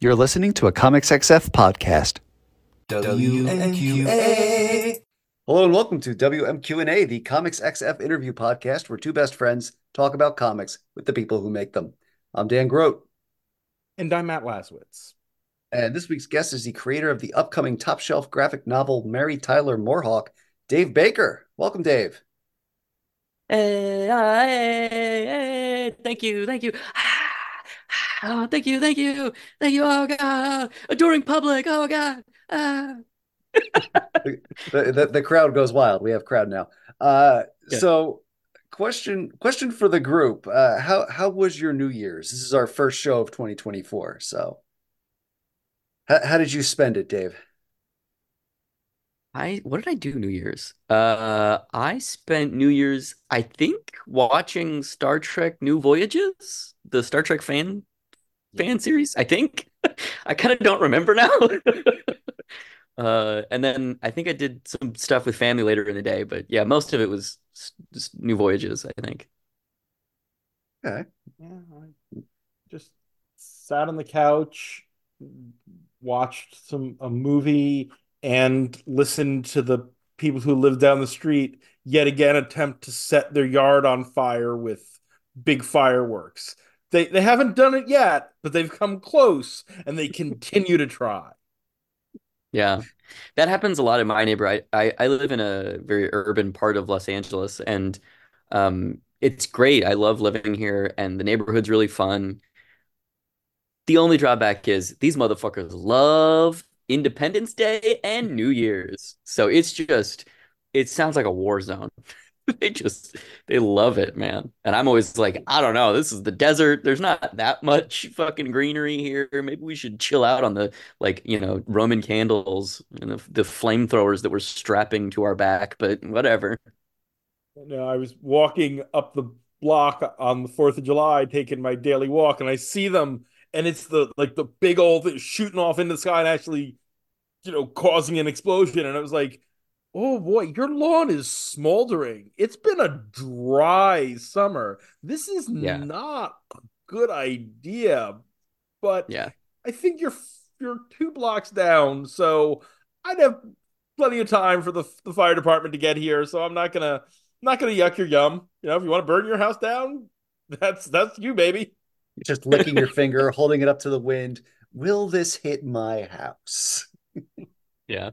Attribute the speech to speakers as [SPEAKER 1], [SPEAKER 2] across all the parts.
[SPEAKER 1] You're listening to a Comics XF podcast.
[SPEAKER 2] WMQA.
[SPEAKER 1] Hello and welcome to WMQ&A, the Comics XF interview podcast where two best friends talk about comics with the people who make them. I'm Dan Grote,
[SPEAKER 2] And I'm Matt Lazorwitz.
[SPEAKER 1] and this week's guest is the creator of the upcoming top shelf graphic novel Mary Tyler MooreHawk, Dave Baker. Welcome, Dave.
[SPEAKER 3] Hey, hey, hey, thank you, thank you. Oh, thank you, thank you, thank you. Oh God, adoring public. Oh God. Ah.
[SPEAKER 1] The, the, the crowd goes wild. We have crowd now. Uh,
[SPEAKER 3] Yeah.
[SPEAKER 1] So, question question for the group: uh, How how was your New Year's? This is our first show of 2024. So, how, how did you spend it, Dave?
[SPEAKER 3] I what did I do New Year's? Uh, I spent New Year's, I think, watching Star Trek New Voyages, the Star Trek fan fan series. I think I kind of don't remember now. Uh, and then I think I did some stuff with family later in the day, but yeah, most of it was just New Voyages, I think.
[SPEAKER 1] Okay.
[SPEAKER 2] Yeah, I just sat on the couch, watched some a movie, and listened to the people who live down the street yet again attempt to set their yard on fire with big fireworks. They they haven't done it yet, but they've come close and they continue to try.
[SPEAKER 3] Yeah, that happens a lot in my neighborhood. I, I, I live in a very urban part of Los Angeles, and um, it's great. I love living here, and the neighborhood's really fun. The only drawback is these motherfuckers love Independence Day and New Year's. So it's just, it sounds like a war zone. They just, they love it, man. And I'm always like, I don't know, this is the desert. There's not that much fucking greenery here. Maybe we should chill out on the, like, you know, Roman candles and the, the flamethrowers that we're strapping to our back, but whatever.
[SPEAKER 2] No, I was walking up the block on the 4th of July, taking my daily walk, and I see them, and it's the like the big old shooting off into the sky and actually, you know, causing an explosion. And I was like, oh boy, your lawn is smoldering. It's been a dry summer. This is
[SPEAKER 3] Yeah.
[SPEAKER 2] not a good idea. But
[SPEAKER 3] Yeah.
[SPEAKER 2] I think you're you're two blocks down, so I'd have plenty of time for the the fire department to get here. So I'm not gonna not gonna yuck your yum. You know, if you want to burn your house down, that's that's you, baby.
[SPEAKER 1] Just licking your finger, holding it up to the wind. Will this hit my house?
[SPEAKER 3] Yeah.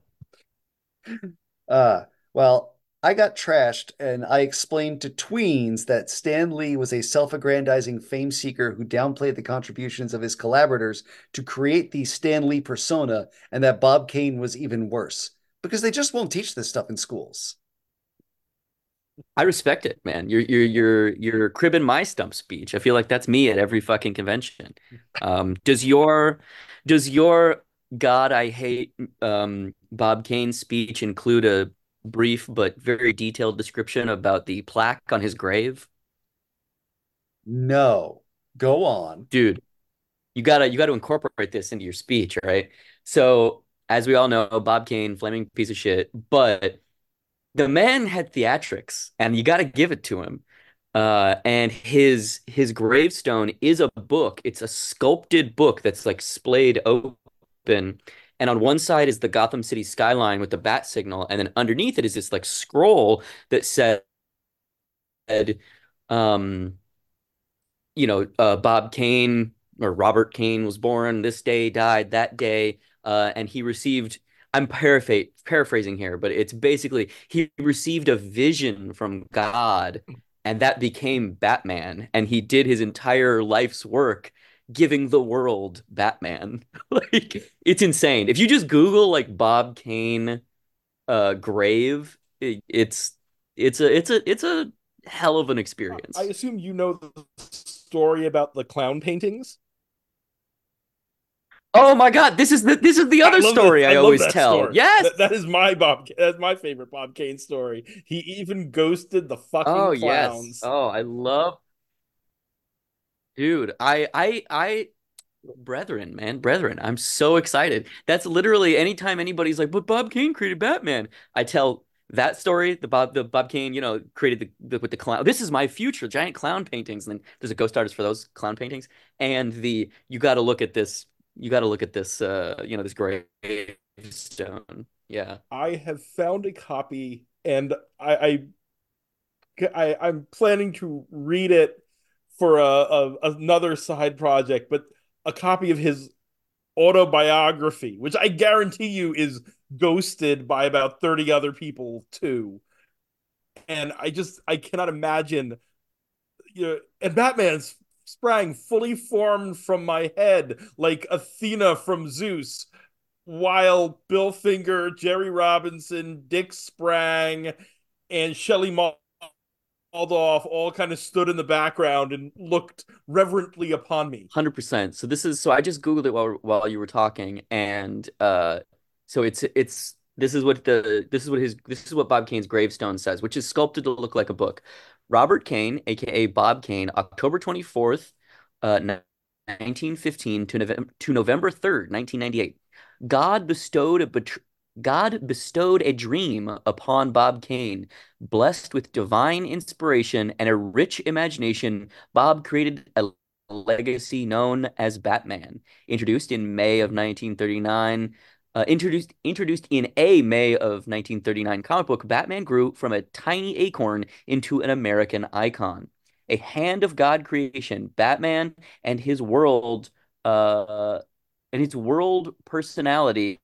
[SPEAKER 1] Uh, well, I got trashed and I explained to tweens that Stan Lee was a self-aggrandizing fame seeker who downplayed the contributions of his collaborators to create the Stan Lee persona and that Bob Kane was even worse because they just won't teach this stuff in schools.
[SPEAKER 3] I respect it, man. You're you're you're you're cribbing my stump speech. I feel like that's me at every fucking convention. Um, does your does your God I hate um, Bob Kane's speech include a brief but very detailed description about the plaque on his grave?
[SPEAKER 1] No, go on.
[SPEAKER 3] Dude, you gotta you gotta incorporate this into your speech, right? So, as we all know, Bob Kane, flaming piece of shit, but the man had theatrics, and you gotta give it to him. Uh, and his his gravestone is a book. It's a sculpted book that's like splayed open. And on one side is the Gotham City skyline with the bat signal, and then underneath it is this like scroll that said, um, you know, uh, Bob Kane or Robert Kane was born this day, died that day, uh, and he received. I'm paraphrase, paraphrasing here, but it's basically he received a vision from God, and that became Batman, and he did his entire life's work giving the world Batman. Like it's insane. If you just Google like Bob Kane uh grave, it, it's it's a it's a it's a hell of an experience.
[SPEAKER 2] I assume you know the story about the clown paintings.
[SPEAKER 3] Oh my God, this is the this is the other
[SPEAKER 2] love
[SPEAKER 3] story
[SPEAKER 2] that-
[SPEAKER 3] I,
[SPEAKER 2] love
[SPEAKER 3] always tell.
[SPEAKER 2] story.
[SPEAKER 3] Yes.
[SPEAKER 2] That- that is my Bob. That's my favorite Bob Kane story. He even ghosted the fucking
[SPEAKER 3] Oh yes. Oh, I love Dude, I I I brethren, man, brethren, I'm so excited. That's literally anytime anybody's like, "But Bob Kane created Batman." I tell that story, the Bob the Bob Kane, you know, created the, the with the clown. This is my future, giant clown paintings. And then there's a ghost artist for those clown paintings. And the you got to look at this you got to look at this uh you know this gravestone. Yeah.
[SPEAKER 2] I have found a copy and I, I I, I'm planning to read it for a, a, another side project, but a copy of his autobiography, which I guarantee you is ghosted by about 30 other people too. And I just I cannot imagine you know, and Batman's sprang fully formed from my head like Athena from Zeus, while Bill Finger, Jerry Robinson, Dick Sprang, and Shelley Moll off all kind of stood in the background and looked reverently upon me.
[SPEAKER 3] 100%. So this is so I just googled it while while you were talking and uh so it's it's this is what the this is what his this is what Bob Kane's gravestone says, which is sculpted to look like a book. Robert Kane, aka Bob Kane, October 24th, uh 1915 to November to November 3rd, 1998. God bestowed a God bestowed a dream upon Bob Kane. Blessed with divine inspiration and a rich imagination, Bob created a legacy known as Batman. Introduced in May of 1939, uh, introduced introduced in a May of 1939 comic book, Batman grew from a tiny acorn into an American icon. A hand of God creation, Batman and his world, uh, and his world personality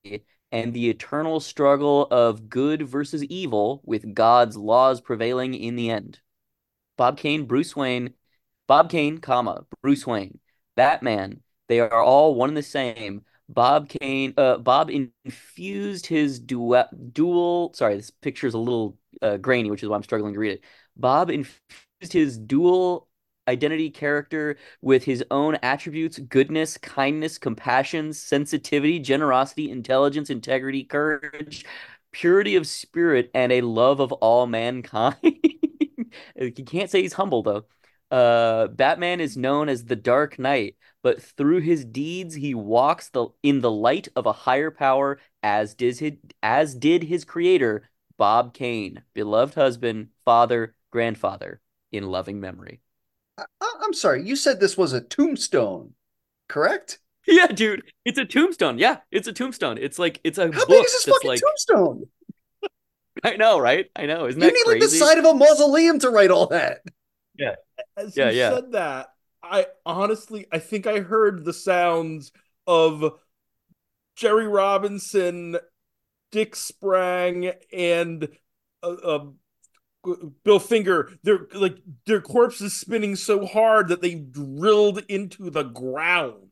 [SPEAKER 3] and the eternal struggle of good versus evil with God's laws prevailing in the end. Bob Kane, Bruce Wayne, Bob Kane, comma, Bruce Wayne, Batman, they are all one and the same. Bob Kane, uh, Bob infused his dual, dual, sorry, this picture is a little uh, grainy, which is why I'm struggling to read it. Bob infused his dual identity character with his own attributes goodness, kindness, compassion, sensitivity, generosity, intelligence, integrity, courage, purity of spirit, and a love of all mankind. you can't say he's humble, though. Uh, Batman is known as the Dark Knight, but through his deeds, he walks the in the light of a higher power, as did his, as did his creator, Bob Kane, beloved husband, father, grandfather, in loving memory.
[SPEAKER 1] I, am sorry, you said this was a tombstone, correct?
[SPEAKER 3] Yeah, dude, it's a tombstone. Yeah, it's a tombstone. It's like it's a
[SPEAKER 1] How
[SPEAKER 3] book
[SPEAKER 1] big is this fucking
[SPEAKER 3] like,
[SPEAKER 1] tombstone?
[SPEAKER 3] I know, right? I know. Isn't
[SPEAKER 1] you
[SPEAKER 3] that
[SPEAKER 1] need
[SPEAKER 3] crazy?
[SPEAKER 1] like the side of a mausoleum to write all that.
[SPEAKER 3] Yeah.
[SPEAKER 2] As
[SPEAKER 3] yeah,
[SPEAKER 2] you
[SPEAKER 3] yeah.
[SPEAKER 2] said that, I honestly I think I heard the sounds of Jerry Robinson, Dick Sprang, and uh, uh, Bill Finger, their like their corpses spinning so hard that they drilled into the ground.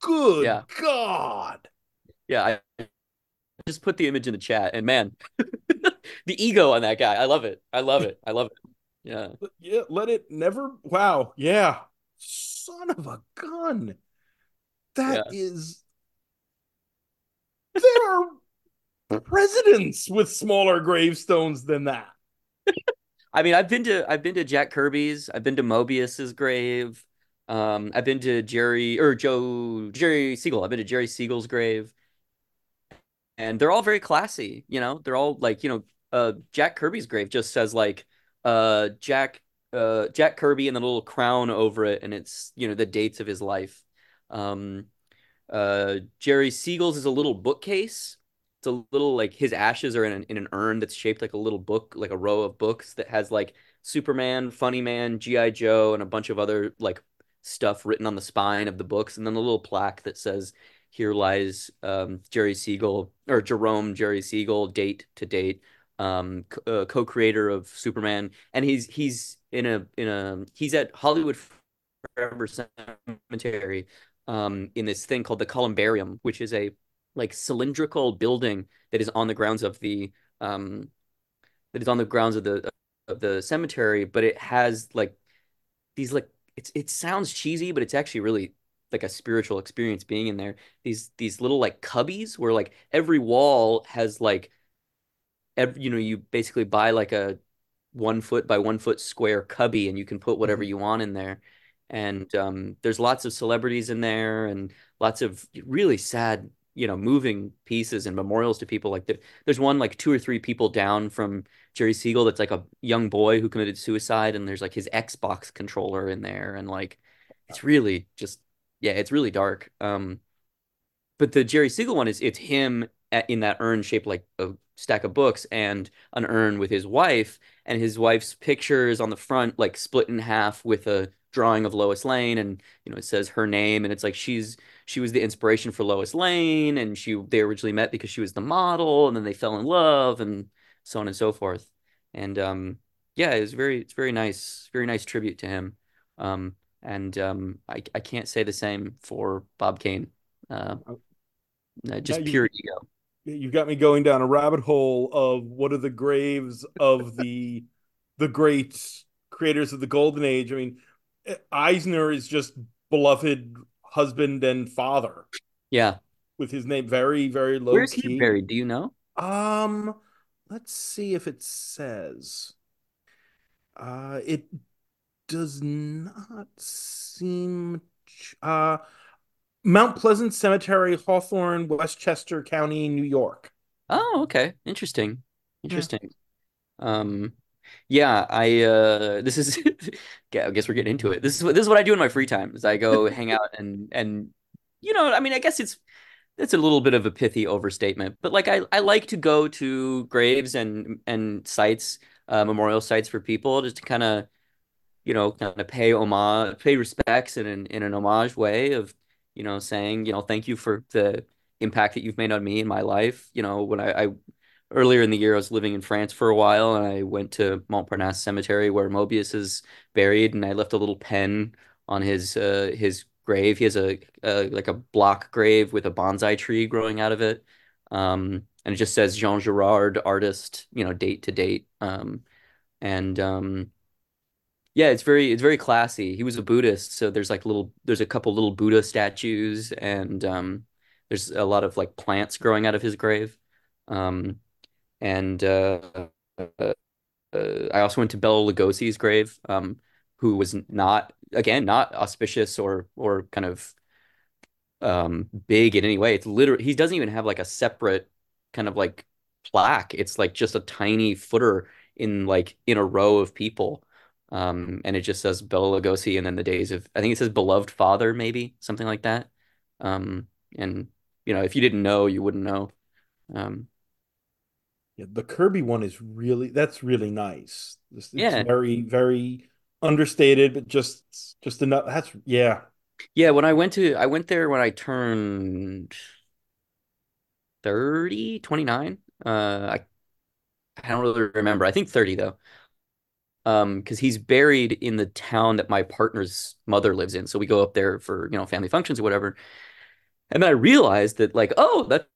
[SPEAKER 2] Good
[SPEAKER 3] yeah.
[SPEAKER 2] God.
[SPEAKER 3] Yeah, I just put the image in the chat, and man, the ego on that guy, I love it. I love it. I love it. Yeah.
[SPEAKER 2] Yeah, let it never wow. Yeah. Son of a gun. That yeah. is. there are presidents with smaller gravestones than that.
[SPEAKER 3] I mean, I've been to I've been to Jack Kirby's, I've been to Moebius's grave. Um, I've been to Jerry or Joe Jerry Siegel. I've been to Jerry Siegel's grave. And they're all very classy, you know. They're all like, you know, uh Jack Kirby's grave just says like uh Jack uh Jack Kirby and the little crown over it and it's, you know, the dates of his life. Um uh Jerry Siegel's is a little bookcase it's a little like his ashes are in an, in an urn that's shaped like a little book, like a row of books that has like Superman, Funny Man, G.I. Joe, and a bunch of other like stuff written on the spine of the books, and then a little plaque that says, "Here lies um, Jerry Siegel or Jerome Jerry Siegel, date to date, um, uh, co-creator of Superman." And he's he's in a in a he's at Hollywood Forever Cemetery um, in this thing called the Columbarium, which is a like cylindrical building that is on the grounds of the um that is on the grounds of the of the cemetery, but it has like these like it's it sounds cheesy, but it's actually really like a spiritual experience being in there. These these little like cubbies where like every wall has like every you know you basically buy like a one foot by one foot square cubby and you can put whatever mm-hmm. you want in there. And um, there's lots of celebrities in there and lots of really sad you know moving pieces and memorials to people like there's one like two or three people down from jerry siegel that's like a young boy who committed suicide and there's like his xbox controller in there and like it's really just yeah it's really dark um but the Jerry Siegel one is it's him at, in that urn shaped like a stack of books and an urn with his wife, and his wife's picture is on the front, like split in half with a drawing of Lois Lane, and you know it says her name, and it's like she's she was the inspiration for Lois Lane, and she they originally met because she was the model, and then they fell in love, and so on and so forth. And um, yeah, it's very it's very nice, very nice tribute to him. Um, and um, I I can't say the same for Bob Kane. Uh, just
[SPEAKER 2] you,
[SPEAKER 3] pure ego.
[SPEAKER 2] You got me going down a rabbit hole of what are the graves of the the great creators of the golden age. I mean, Eisner is just beloved husband and father.
[SPEAKER 3] Yeah.
[SPEAKER 2] With his name very, very low.
[SPEAKER 3] Where's key. he buried? Do you know?
[SPEAKER 2] Um, let's see if it says. Uh, it does not seem. Uh, Mount Pleasant Cemetery, Hawthorne, Westchester County, New York.
[SPEAKER 3] Oh, okay. Interesting. Interesting. Yeah. Um, yeah, I uh this is yeah, I guess we're getting into it. This is what this is what I do in my free time. Is I go hang out and and you know, I mean, I guess it's it's a little bit of a pithy overstatement, but like I I like to go to graves and and sites, uh, memorial sites for people just to kind of you know kind of pay homage, pay respects in an in an homage way of you know saying you know thank you for the impact that you've made on me in my life. You know when I, I earlier in the year, I was living in France for a while, and I went to Montparnasse Cemetery where Moebius is buried, and I left a little pen on his uh, his grave. He has a, a, like a block grave with a bonsai tree growing out of it, um, and it just says Jean Giraud, artist, you know, date to date, um, and um, yeah, it's very it's very classy. He was a Buddhist, so there's like little there's a couple little Buddha statues, and um, there's a lot of like plants growing out of his grave. Um, and uh, uh, I also went to Bela Lugosi's grave, um, who was not again not auspicious or or kind of um, big in any way. It's literally he doesn't even have like a separate kind of like plaque. It's like just a tiny footer in like in a row of people. Um, and it just says Bela Lugosi and then the days of I think it says beloved father, maybe something like that. Um, and you know, if you didn't know, you wouldn't know. Um,
[SPEAKER 2] yeah, the Kirby one is really that's really nice. It's, it's
[SPEAKER 3] yeah,
[SPEAKER 2] very very understated, but just just enough. That's yeah,
[SPEAKER 3] yeah. When I went to I went there when I turned 30, 29. Uh, I I don't really remember. I think 30 though. Um, because he's buried in the town that my partner's mother lives in. So we go up there for, you know, family functions or whatever. And then I realized that like, oh, that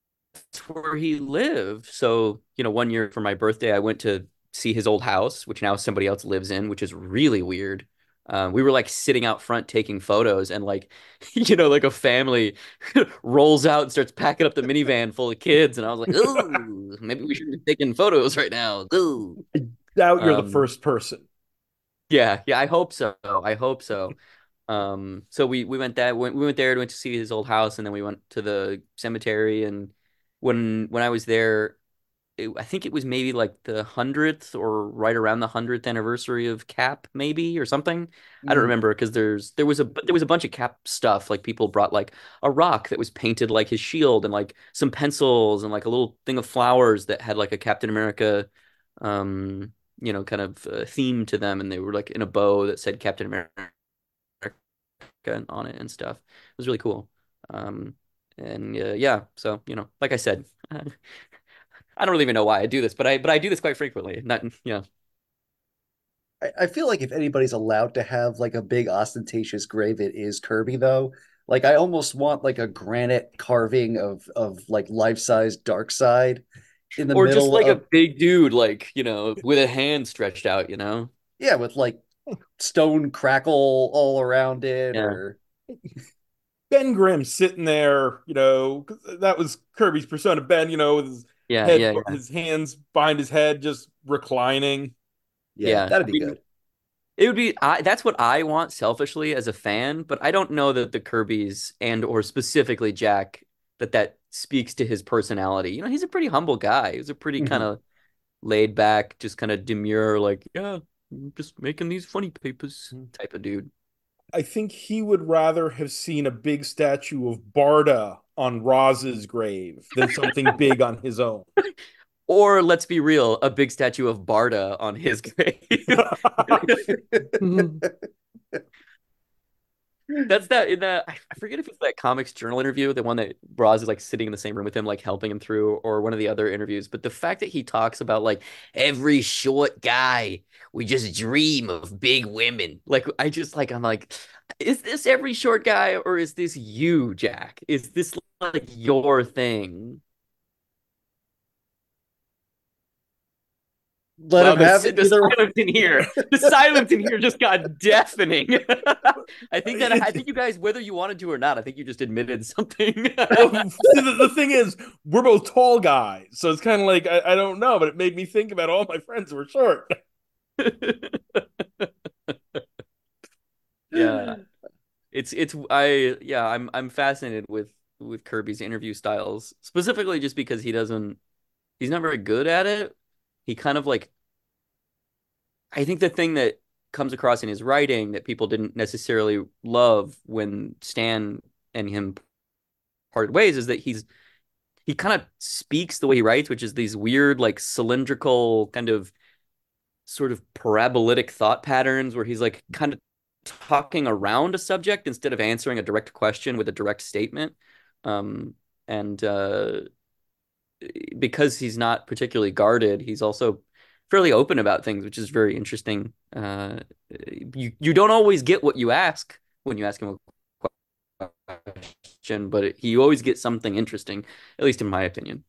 [SPEAKER 3] where he lived. So, you know, one year for my birthday, I went to see his old house, which now somebody else lives in, which is really weird. Um, we were like sitting out front taking photos, and like, you know, like a family rolls out and starts packing up the minivan full of kids, and I was like, "Ooh, maybe we should be taking photos right now." Ooh.
[SPEAKER 2] I doubt you're um, the first person.
[SPEAKER 3] Yeah, yeah, I hope so. I hope so. Um, so we we went that went, we went there, went to see his old house, and then we went to the cemetery and when when I was there, it, I think it was maybe like the hundredth or right around the hundredth anniversary of Cap, maybe or something. Mm. I don't mm. remember because there's there was a there was a bunch of Cap stuff. Like people brought like a rock that was painted like his shield, and like some pencils, and like a little thing of flowers that had like a Captain America, um, you know, kind of uh, theme to them, and they were like in a bow that said Captain America on it and stuff. It was really cool. Um, and uh, yeah, so you know, like I said, I don't really even know why I do this, but I but I do this quite frequently. Not yeah.
[SPEAKER 1] I, I feel like if anybody's allowed to have like a big ostentatious grave, it is Kirby though. Like I almost want like a granite carving of of like life size Darkseid in the
[SPEAKER 3] or
[SPEAKER 1] middle
[SPEAKER 3] just like
[SPEAKER 1] of...
[SPEAKER 3] a big dude, like you know, with a hand stretched out, you know.
[SPEAKER 1] Yeah, with like stone crackle all around it, yeah. or
[SPEAKER 2] Ben Grimm sitting there, you know, that was Kirby's persona. Ben, you know, with his
[SPEAKER 3] yeah,
[SPEAKER 2] head,
[SPEAKER 3] yeah, yeah.
[SPEAKER 2] his hands behind his head, just reclining.
[SPEAKER 1] Yeah, yeah. that'd be I mean, good.
[SPEAKER 3] It would be. I, that's what I want selfishly as a fan, but I don't know that the Kirby's and or specifically Jack that that speaks to his personality. You know, he's a pretty humble guy. He's a pretty mm-hmm. kind of laid back, just kind of demure, like yeah, just making these funny papers mm-hmm. type of dude.
[SPEAKER 2] I think he would rather have seen a big statue of Barda on Roz's grave than something big on his own.
[SPEAKER 3] Or let's be real, a big statue of Barda on his grave. Mm-hmm. That's that in that I forget if it's that comics journal interview, the one that Roz is like sitting in the same room with him, like helping him through, or one of the other interviews. But the fact that he talks about like every short guy, we just dream of big women. Like I just like I'm like, is this every short guy or is this you, Jack? Is this like your thing?
[SPEAKER 1] Let
[SPEAKER 3] Wow,
[SPEAKER 1] him
[SPEAKER 3] the,
[SPEAKER 1] have
[SPEAKER 3] si-
[SPEAKER 1] it
[SPEAKER 3] the
[SPEAKER 1] either way.
[SPEAKER 3] silence in here, the silence in here just got deafening. I think that I think you guys, whether you wanted to or not, I think you just admitted something.
[SPEAKER 2] Oh, well, the, the thing is, we're both tall guys, so it's kind of like I, I don't know, but it made me think about all my friends who were short.
[SPEAKER 3] yeah, it's it's I yeah I'm I'm fascinated with with Kirby's interview styles specifically just because he doesn't he's not very good at it. He kind of like I think the thing that comes across in his writing that people didn't necessarily love when Stan and him parted ways is that he's he kind of speaks the way he writes, which is these weird like cylindrical kind of sort of parabolic thought patterns where he's like kind of talking around a subject instead of answering a direct question with a direct statement. Um, and uh, because he's not particularly guarded, he's also fairly open about things, which is very interesting. Uh, you you don't always get what you ask when you ask him a question, but you always get something interesting, at least in my opinion.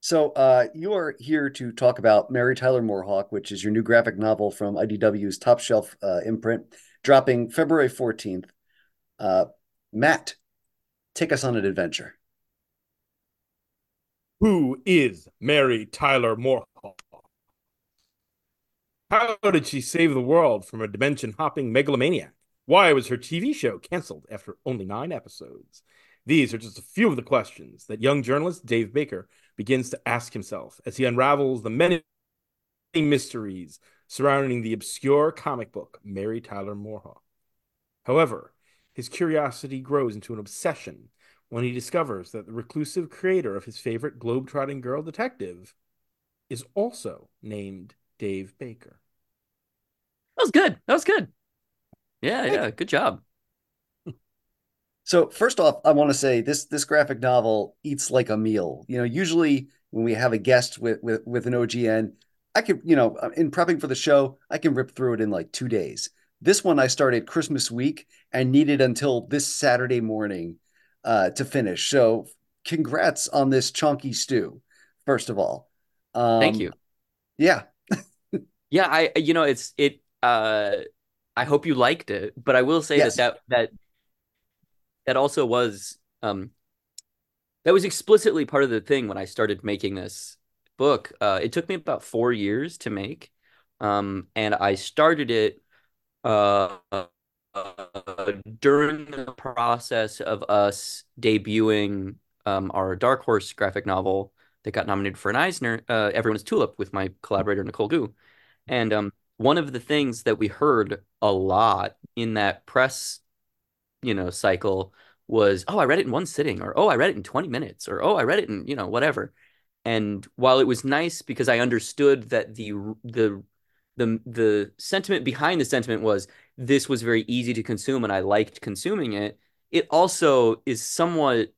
[SPEAKER 1] So, uh, you are here to talk about Mary Tyler Moore Hawk, which is your new graphic novel from IDW's Top Shelf uh, imprint, dropping February 14th. Uh, Matt, take us on an adventure.
[SPEAKER 2] Who is Mary Tyler MooreHawk? How did she save the world from a dimension hopping megalomaniac? Why was her TV show canceled after only nine episodes? These are just a few of the questions that young journalist Dave Baker begins to ask himself as he unravels the many mysteries surrounding the obscure comic book Mary Tyler MooreHawk. However, his curiosity grows into an obsession when he discovers that the reclusive creator of his favorite globe-trotting girl detective is also named Dave Baker.
[SPEAKER 3] That was good. That was good. Yeah, yeah, good job.
[SPEAKER 1] So first off, I want to say this this graphic novel eats like a meal. You know, usually when we have a guest with with, with an OGN, I could, you know, uh, in prepping for the show, I can rip through it in like two days. This one I started Christmas week and needed until this Saturday morning uh, to finish. So congrats on this chunky stew, first of all. Um,
[SPEAKER 3] Thank you.
[SPEAKER 1] Yeah.
[SPEAKER 3] Yeah, I you know it's it uh I hope you liked it, but I will say
[SPEAKER 1] Yes.
[SPEAKER 3] that that that that also was um that was explicitly part of the thing when I started making this book. Uh it took me about 4 years to make. Um and I started it uh, uh during the process of us debuting um our Dark Horse graphic novel that got nominated for an Eisner, uh Everyone's Tulip with my collaborator Nicole Goux. And um, one of the things that we heard a lot in that press, you know, cycle was, "Oh, I read it in one sitting," or "Oh, I read it in 20 minutes," or "Oh, I read it in, you know, whatever." And while it was nice because I understood that the the the the sentiment behind the sentiment was this was very easy to consume and I liked consuming it, it also is somewhat,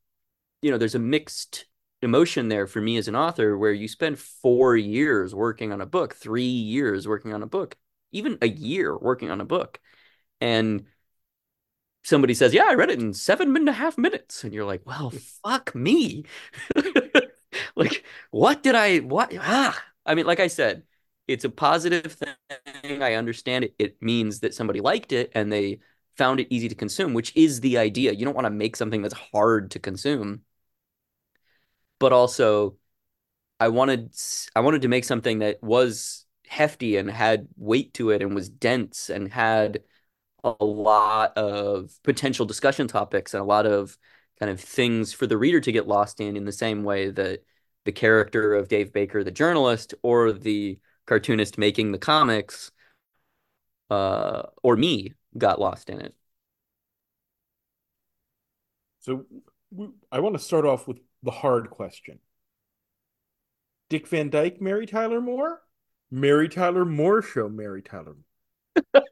[SPEAKER 3] you know, there's a mixed emotion there for me as an author where you spend four years working on a book, three years working on a book, even a year working on a book. And somebody says, Yeah, I read it in seven and a half minutes. And you're like, Well, fuck me. like, what did I, what? Ah, I mean, like I said, it's a positive thing. I understand it. It means that somebody liked it and they found it easy to consume, which is the idea. You don't want to make something that's hard to consume but also I wanted I wanted to make something that was hefty and had weight to it and was dense and had a lot of potential discussion topics and a lot of kind of things for the reader to get lost in in the same way that the character of Dave Baker, the journalist, or the cartoonist making the comics uh, or me got lost in it.
[SPEAKER 2] So I want to start off with the hard question. Dick Van Dyke, Mary Tyler Moore? Mary Tyler Moore show Mary Tyler.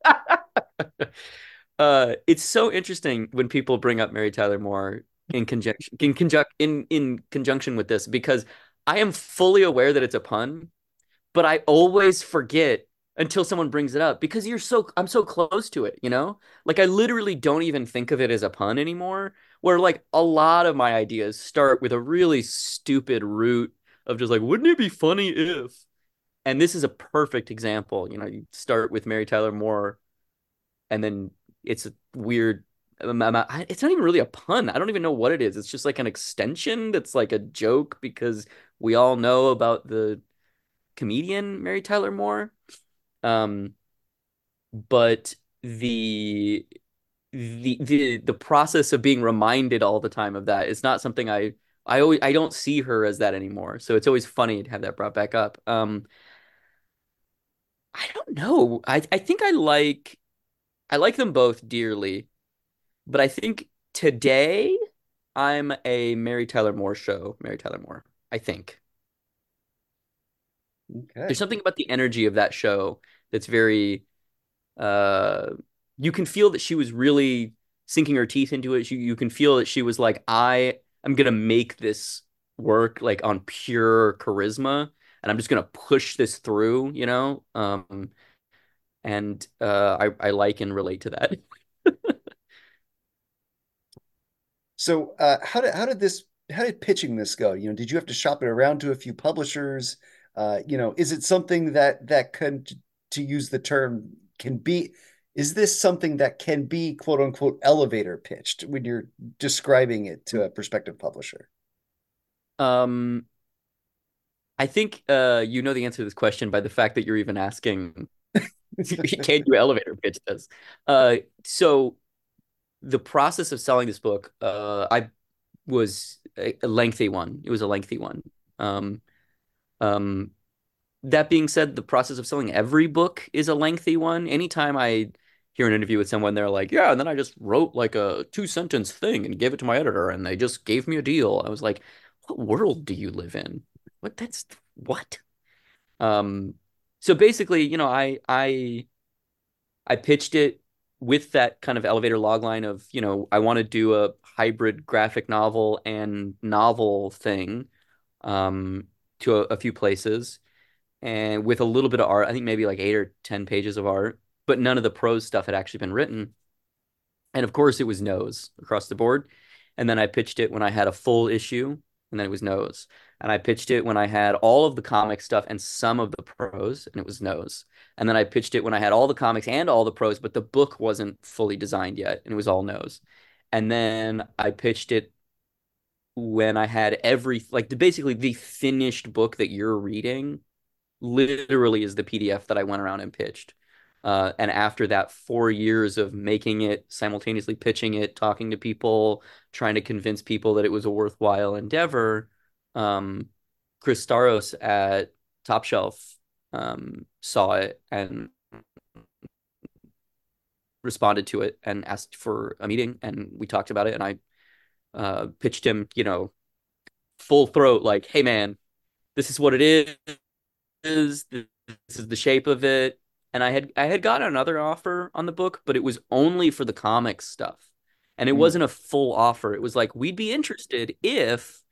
[SPEAKER 3] uh, it's so interesting when people bring up Mary Tyler Moore in conjunction in conjunct in in conjunction with this because I am fully aware that it's a pun, but I always forget until someone brings it up because you're so I'm so close to it, you know? Like I literally don't even think of it as a pun anymore. Where like a lot of my ideas start with a really stupid root of just like, wouldn't it be funny if? And this is a perfect example. You know, you start with Mary Tyler Moore, and then it's a weird. Um, um, it's not even really a pun. I don't even know what it is. It's just like an extension that's like a joke because we all know about the comedian Mary Tyler Moore. Um, but the the the the process of being reminded all the time of that is not something I I always I don't see her as that anymore. So it's always funny to have that brought back up. Um, I don't know. I I think I like I like them both dearly, but I think today I'm a Mary Tyler Moore show. Mary Tyler Moore. I think.
[SPEAKER 1] Okay.
[SPEAKER 3] There's something about the energy of that show that's very uh you can feel that she was really sinking her teeth into it. You, you can feel that she was like, I am gonna make this work like on pure charisma and I'm just gonna push this through, you know? Um and uh I, I like and relate to that.
[SPEAKER 1] so uh how did how did this how did pitching this go? You know, did you have to shop it around to a few publishers? Uh, you know, is it something that that can to use the term can be is this something that can be quote unquote elevator pitched when you're describing it to a prospective publisher?
[SPEAKER 3] Um, I think uh, you know the answer to this question by the fact that you're even asking, can you elevator pitch this? Uh, so the process of selling this book, uh, I was a, a lengthy one. It was a lengthy one. Um, um, that being said, the process of selling every book is a lengthy one. Anytime I hear an interview with someone, they're like, yeah, and then I just wrote like a two sentence thing and gave it to my editor and they just gave me a deal. I was like, what world do you live in? What that's what? Um, so basically, you know, I I I pitched it with that kind of elevator logline of, you know, I want to do a hybrid graphic novel and novel thing um, to a, a few places and with a little bit of art, I think maybe like eight or 10 pages of art, but none of the prose stuff had actually been written. And of course, it was no's across the board. And then I pitched it when I had a full issue, and then it was no's. And I pitched it when I had all of the comic stuff and some of the prose, and it was no's. And then I pitched it when I had all the comics and all the prose, but the book wasn't fully designed yet, and it was all no's. And then I pitched it when I had every like basically the finished book that you're reading literally is the PDF that I went around and pitched. Uh, and after that four years of making it, simultaneously pitching it, talking to people, trying to convince people that it was a worthwhile endeavor, um, Chris Staros at Top Shelf um, saw it and responded to it and asked for a meeting, and we talked about it. And I uh, pitched him, you know, full throat, like, "Hey, man, this is what it is. Is this is the shape of it. And i had i had got another offer on the book but it was only for the comics stuff. And it mm. wasn't a full offer. It was like we'd be interested if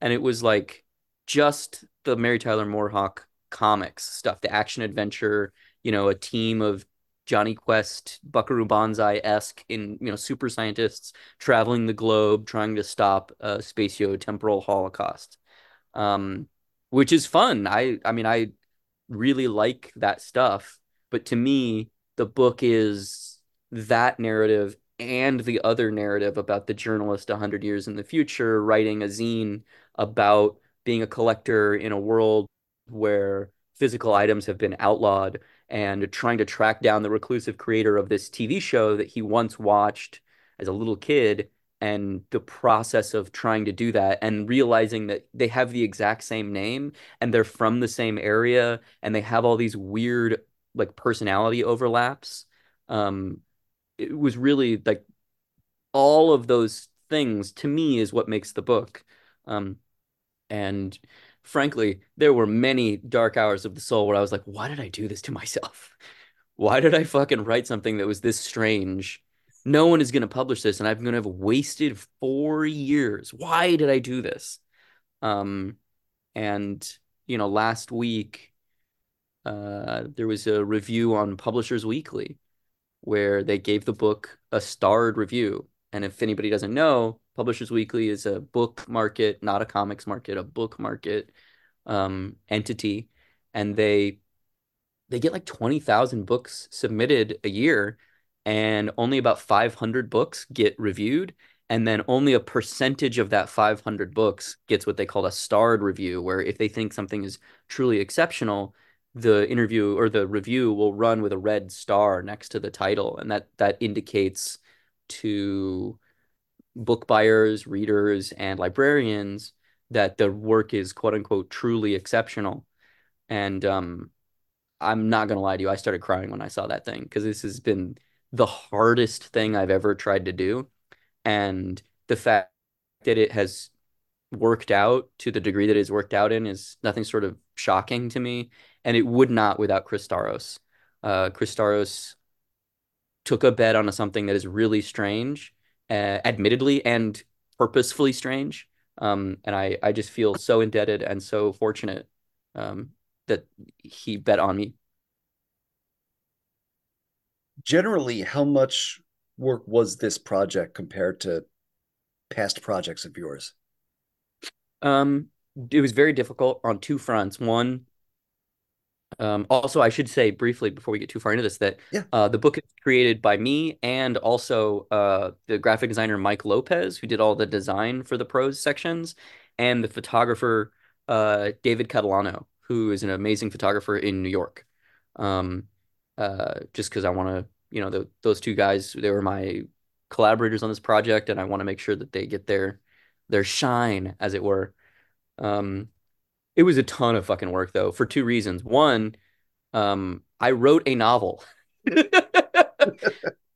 [SPEAKER 3] and it was like just the mary tyler moorehawk comics stuff the action adventure you know a team of Jonny Quest, Buckaroo Banzai esque in you know super scientists traveling the globe trying to stop a spatio-temporal holocaust, um, which is fun. I I mean I really like that stuff. But to me, the book is that narrative and the other narrative about the journalist 100 years in the future writing a zine about being a collector in a world where physical items have been outlawed and trying to track down the reclusive creator of this TV show that he once watched as a little kid and the process of trying to do that and realizing that they have the exact same name and they're from the same area and they have all these weird like personality overlaps Um, it was really like all of those things to me is what makes the book. Um, and frankly, there were many dark hours of the soul where I was like, why did I do this to myself? Why did I fucking write something that was this strange? No one is going to publish this, and I'm going to have wasted four years. Why did I do this? Um, and you know, last week, uh, there was a review on Publishers Weekly where they gave the book a starred review. And if anybody doesn't know, Publishers Weekly is a book market, not a comics market, a book market um, entity, and they they get like 20,000 books submitted a year and only about 500 books get reviewed. And then only a percentage of that 500 books gets what they call a starred review where if they think something is truly exceptional the interview or the review will run with a red star next to the title. And that that indicates to book buyers readers and librarians that the work is quote unquote truly exceptional. And um I'm not gonna lie to you I started crying when I saw that thing because this has been the hardest thing I've ever tried to do. And the fact that it has worked out to the degree that it's worked out in is nothing sort of shocking to me. And it would not without Chris Staros. Uh, Chris Staros took a bet on something that is really strange, uh, admittedly and purposefully strange. Um, and I, I just feel so indebted and so fortunate um, that he bet on me.
[SPEAKER 1] Generally, how much work was this project compared to past projects of yours?
[SPEAKER 3] Um, it was very difficult on two fronts. One, um, also, I should say briefly before we get too far into this that
[SPEAKER 1] Yeah.
[SPEAKER 3] uh, the book is created by me and also uh, the graphic designer Mike Lopez, who did all the design for the prose sections, and the photographer uh, David Catalano, who is an amazing photographer in New York. Um, uh, just because I want to, you know, the, those two guys, they were my collaborators on this project, and I want to make sure that they get their their shine, as it were. Um, it was a ton of fucking work though, for two reasons. One, um, I wrote a novel.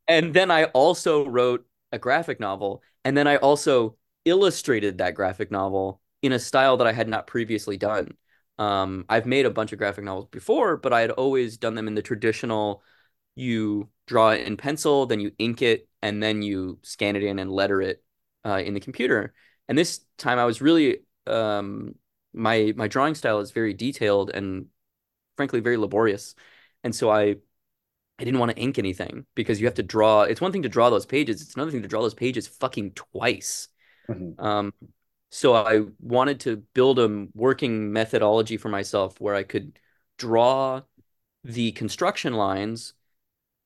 [SPEAKER 3] and then I also wrote a graphic novel. And then I also illustrated that graphic novel in a style that I had not previously done. Um, I've made a bunch of graphic novels before, but I had always done them in the traditional you draw it in pencil, then you ink it, and then you scan it in and letter it uh, in the computer. And this time I was really um, my my drawing style is very detailed and frankly very laborious. And so I I didn't want to ink anything because you have to draw. It's one thing to draw those pages. It's another thing to draw those pages fucking twice.
[SPEAKER 1] Mhm.
[SPEAKER 3] Um, so I wanted to build a working methodology for myself where I could draw the construction lines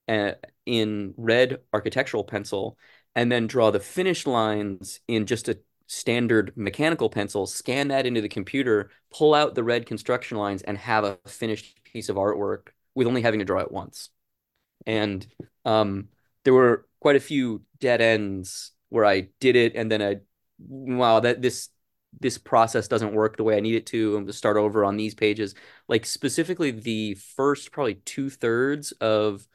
[SPEAKER 3] uh, in red architectural pencil and then draw the finished lines in just a standard mechanical pencil, scan that into the computer, pull out the red construction lines, and have a finished piece of artwork with only having to draw it once. And um, there were quite a few dead ends where I did it, and then I, wow, that this this process doesn't work the way I need it to. I'm going to start over on these pages. Like specifically, the first probably two thirds of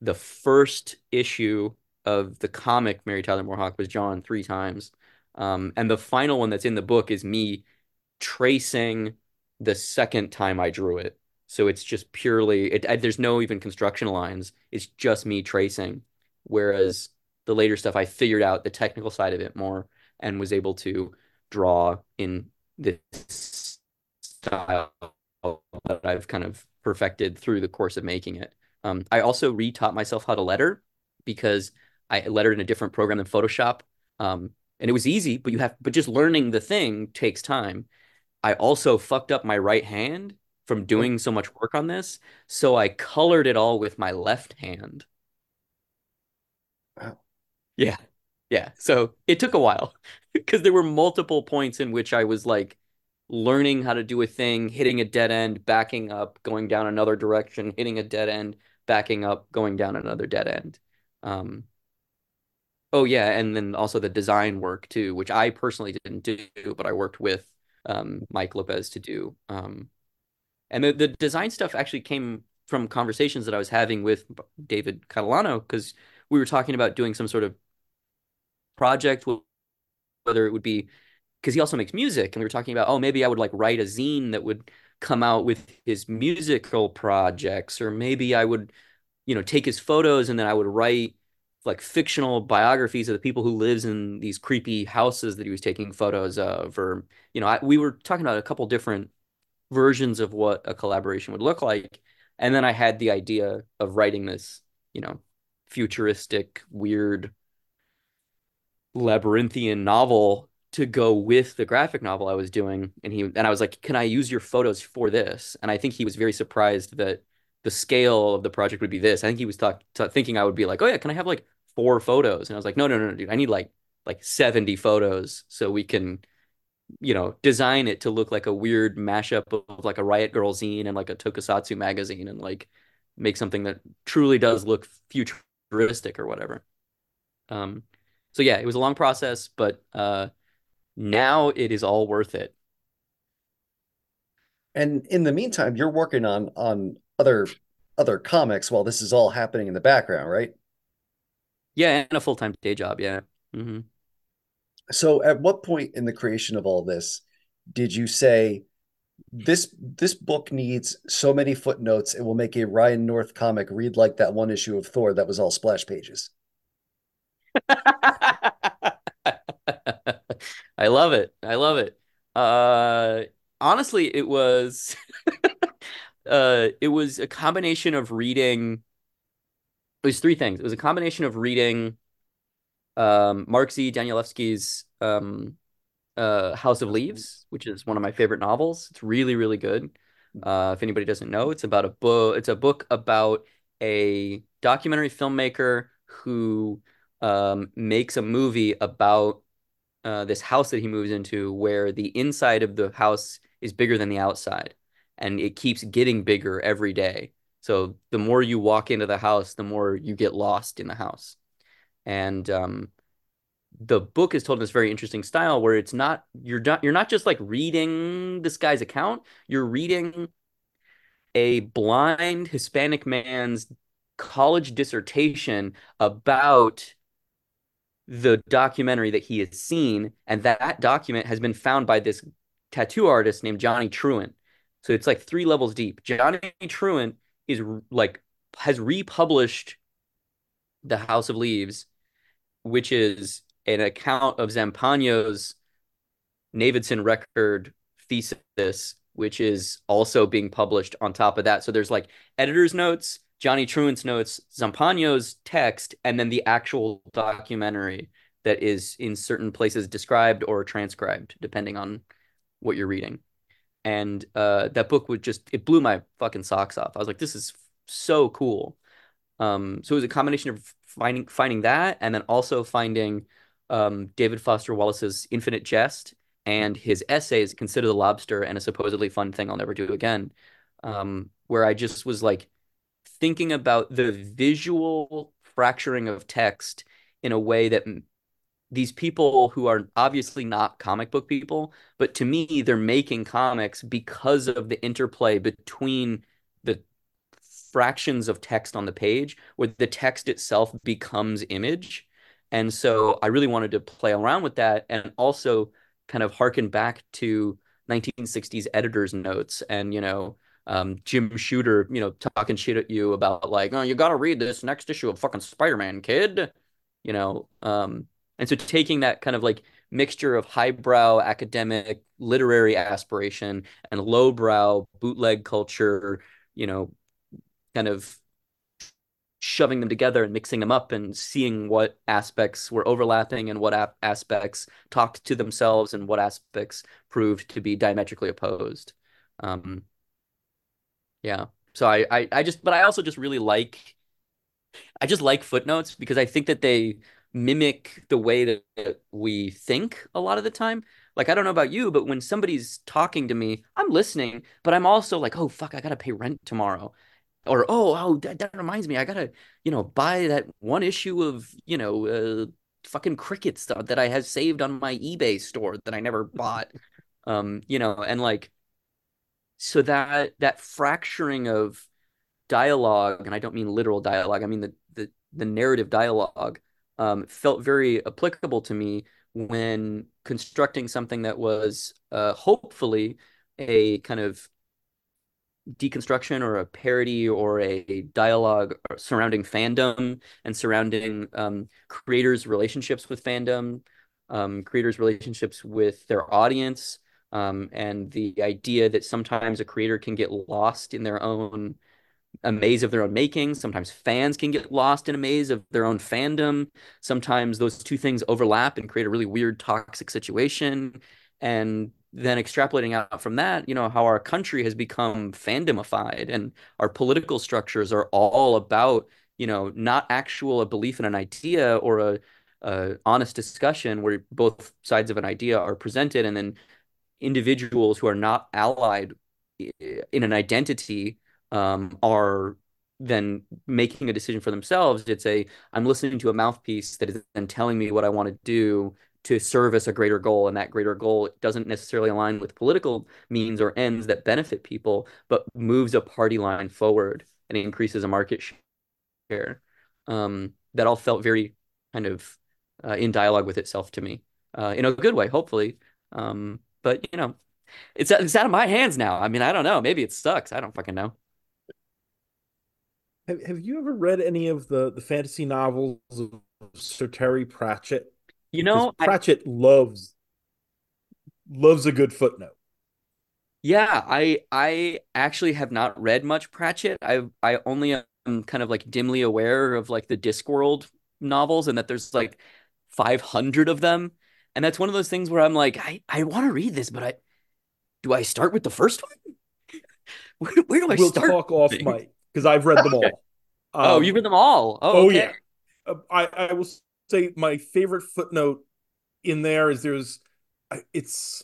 [SPEAKER 3] the first issue of the comic Mary Tyler Moore was drawn three times. Um, and the final one that's in the book is me tracing the second time I drew it. So it's just purely it, I, there's no even construction lines. It's just me tracing. Whereas the later stuff, I figured out the technical side of it more and was able to draw in this style that I've kind of perfected through the course of making it. Um, I also retaught myself how to letter because I lettered in a different program than Photoshop. Um, and it was easy, but you have, but just learning the thing takes time. I also fucked up my right hand from doing so much work on this, so I colored it all with my left hand.
[SPEAKER 1] Wow.
[SPEAKER 3] Yeah. Yeah. So it took a while because there were multiple points in which I was like learning how to do a thing, hitting a dead end, backing up, going down another direction, hitting a dead end, backing up, going down another dead end. Um, Oh yeah, and then also the design work too, which I personally didn't do, but I worked with um, Mike Lopez to do. Um, and the, the design stuff actually came from conversations that I was having with David Catalano because we were talking about doing some sort of project, whether it would be because he also makes music, and we were talking about, oh, maybe I would like write a zine that would come out with his musical projects, or maybe I would, you know, take his photos and then I would write like fictional biographies of the people who lives in these creepy houses that he was taking photos of, or you know, I, we were talking about a couple different versions of what a collaboration would look like, and then I had the idea of writing this, you know, futuristic, weird, labyrinthian novel to go with the graphic novel I was doing. And he and I was like, "Can I use your photos for this?" And I think he was very surprised that the scale of the project would be this. I think he was talk, t- thinking I would be like, "Oh yeah, can I have like four photos?" And I was like, "No, no, no, dude. I need like like 70 photos so we can you know, design it to look like a weird mashup of like a Riot Girl zine and like a Tokusatsu magazine and like make something that truly does look futuristic or whatever." Um so yeah, it was a long process, but uh now it is all worth it.
[SPEAKER 1] And in the meantime, you're working on on other other comics while this is all happening in the background, right?
[SPEAKER 3] Yeah, and a full-time day job, yeah. Mm-hmm.
[SPEAKER 1] So at what point in the creation of all this did you say this this book needs so many footnotes it will make a Ryan North comic read like that one issue of Thor that was all splash pages?
[SPEAKER 3] I love it. I love it. Uh, honestly, it was uh, it was a combination of reading. It was three things. It was a combination of reading um, Mark Z. Danielewski's um, uh, House of Leaves, which is one of my favorite novels. It's really, really good. Uh, if anybody doesn't know, it's about a book. It's a book about a documentary filmmaker who um, makes a movie about uh, this house that he moves into where the inside of the house is bigger than the outside and it keeps getting bigger every day. So the more you walk into the house, the more you get lost in the house. And um, the book is told in this very interesting style where it's not you're not you're not just like reading this guy's account, you're reading a blind Hispanic man's college dissertation about the documentary that he has seen, and that, that document has been found by this tattoo artist named Johnny Truant. So it's like three levels deep. Johnny Truant is like has republished The House of Leaves, which is an account of Zampano's Navidson record thesis, which is also being published on top of that. So there's like editor's notes, Johnny Truant's notes, Zampano's text, and then the actual documentary that is in certain places described or transcribed, depending on what you're reading. And uh, that book would just it blew my fucking socks off. I was like, this is so cool. Um, so it was a combination of finding finding that and then also finding um, David Foster Wallace's Infinite Jest and his essays, Consider the Lobster and a supposedly fun thing I'll never do again. Um, where I just was like, thinking about the visual fracturing of text in a way that these people who are obviously not comic book people, but to me, they're making comics because of the interplay between the fractions of text on the page, where the text itself becomes image. And so I really wanted to play around with that and also kind of harken back to 1960s editor's notes and, you know, um, Jim Shooter, you know, talking shit at you about like, oh, you got to read this next issue of fucking Spider-Man, kid. You know, um, and so taking that kind of like mixture of highbrow academic literary aspiration and lowbrow bootleg culture, you know, kind of shoving them together and mixing them up and seeing what aspects were overlapping and what aspects talked to themselves and what aspects proved to be diametrically opposed. Um, yeah. So I, I, I just, but I also just really like, I just like footnotes because I think that they mimic the way that, we think a lot of the time. Like, I don't know about you, but when somebody's talking to me, I'm listening, but I'm also like, oh, fuck, I got to pay rent tomorrow. Or, oh, oh, that, that reminds me, I got to, you know, buy that one issue of, you know, uh, fucking cricket stuff that I have saved on my eBay store that I never bought. Um, you know, and like, so that that fracturing of dialogue, and I don't mean literal dialogue, I mean the the, the narrative dialogue um, felt very applicable to me when constructing something that was uh, hopefully a kind of deconstruction or a parody or a dialogue surrounding fandom and surrounding um, creators' relationships with fandom, um, creators' relationships with their audience, um, and the idea that sometimes a creator can get lost in their own a maze of their own making. Sometimes fans can get lost in a maze of their own fandom. Sometimes those two things overlap and create a really weird, toxic situation. And then extrapolating out from that, you know, how our country has become fandomified and our political structures are all about, you know, not actual a belief in an idea or a, a honest discussion where both sides of an idea are presented and then individuals who are not allied eh, in an identity um, are then making a decision for themselves. It's a I'm listening to a mouthpiece that is then telling me what I want to do to service a greater goal, and that greater goal doesn't necessarily align with political means or ends that benefit people, but moves a party line forward and increases a market share. Um, that all felt very kind of uh, in dialogue with itself to me, uh, in a good way, hopefully. Um, but you know, it's it's out of my hands now. I mean, I don't know. Maybe it sucks. I don't fucking know.
[SPEAKER 2] Have, have you ever read any of the, the fantasy novels of Sir Terry Pratchett?
[SPEAKER 3] You know,
[SPEAKER 2] Pratchett I, loves loves a good footnote.
[SPEAKER 3] Yeah, I I actually have not read much Pratchett. I I only am kind of like dimly aware of like the Discworld novels and that there's like 500 of them. And that's one of those things where I'm like, I, I want to read this, but I do I start with the first one? Where, where do I
[SPEAKER 2] we'll
[SPEAKER 3] start?
[SPEAKER 2] We'll talk off mic because I've read them all.
[SPEAKER 3] Oh, um, oh, you've read them all. Oh, oh okay. yeah.
[SPEAKER 2] Uh, I I will say my favorite footnote in there is there's it's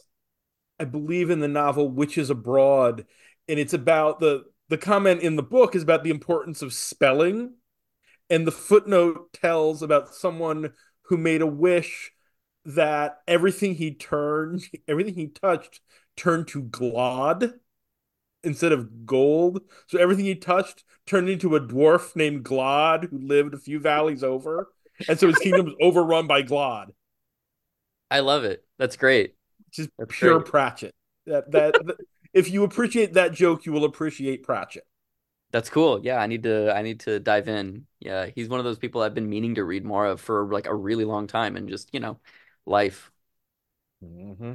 [SPEAKER 2] I believe in the novel Witches Abroad, and it's about the the comment in the book is about the importance of spelling, and the footnote tells about someone who made a wish that everything he turned, everything he touched, turned to glod instead of gold. So everything he touched turned into a dwarf named Glod who lived a few valleys over. And so his kingdom was overrun by Glod.
[SPEAKER 3] I love it. That's great.
[SPEAKER 2] Just That's pure great. Pratchett. That, that, that if you appreciate that joke, you will appreciate Pratchett.
[SPEAKER 3] That's cool. Yeah, I need to I need to dive in. Yeah, he's one of those people I've been meaning to read more of for like a really long time and just, you know, life.
[SPEAKER 1] Mm-hmm.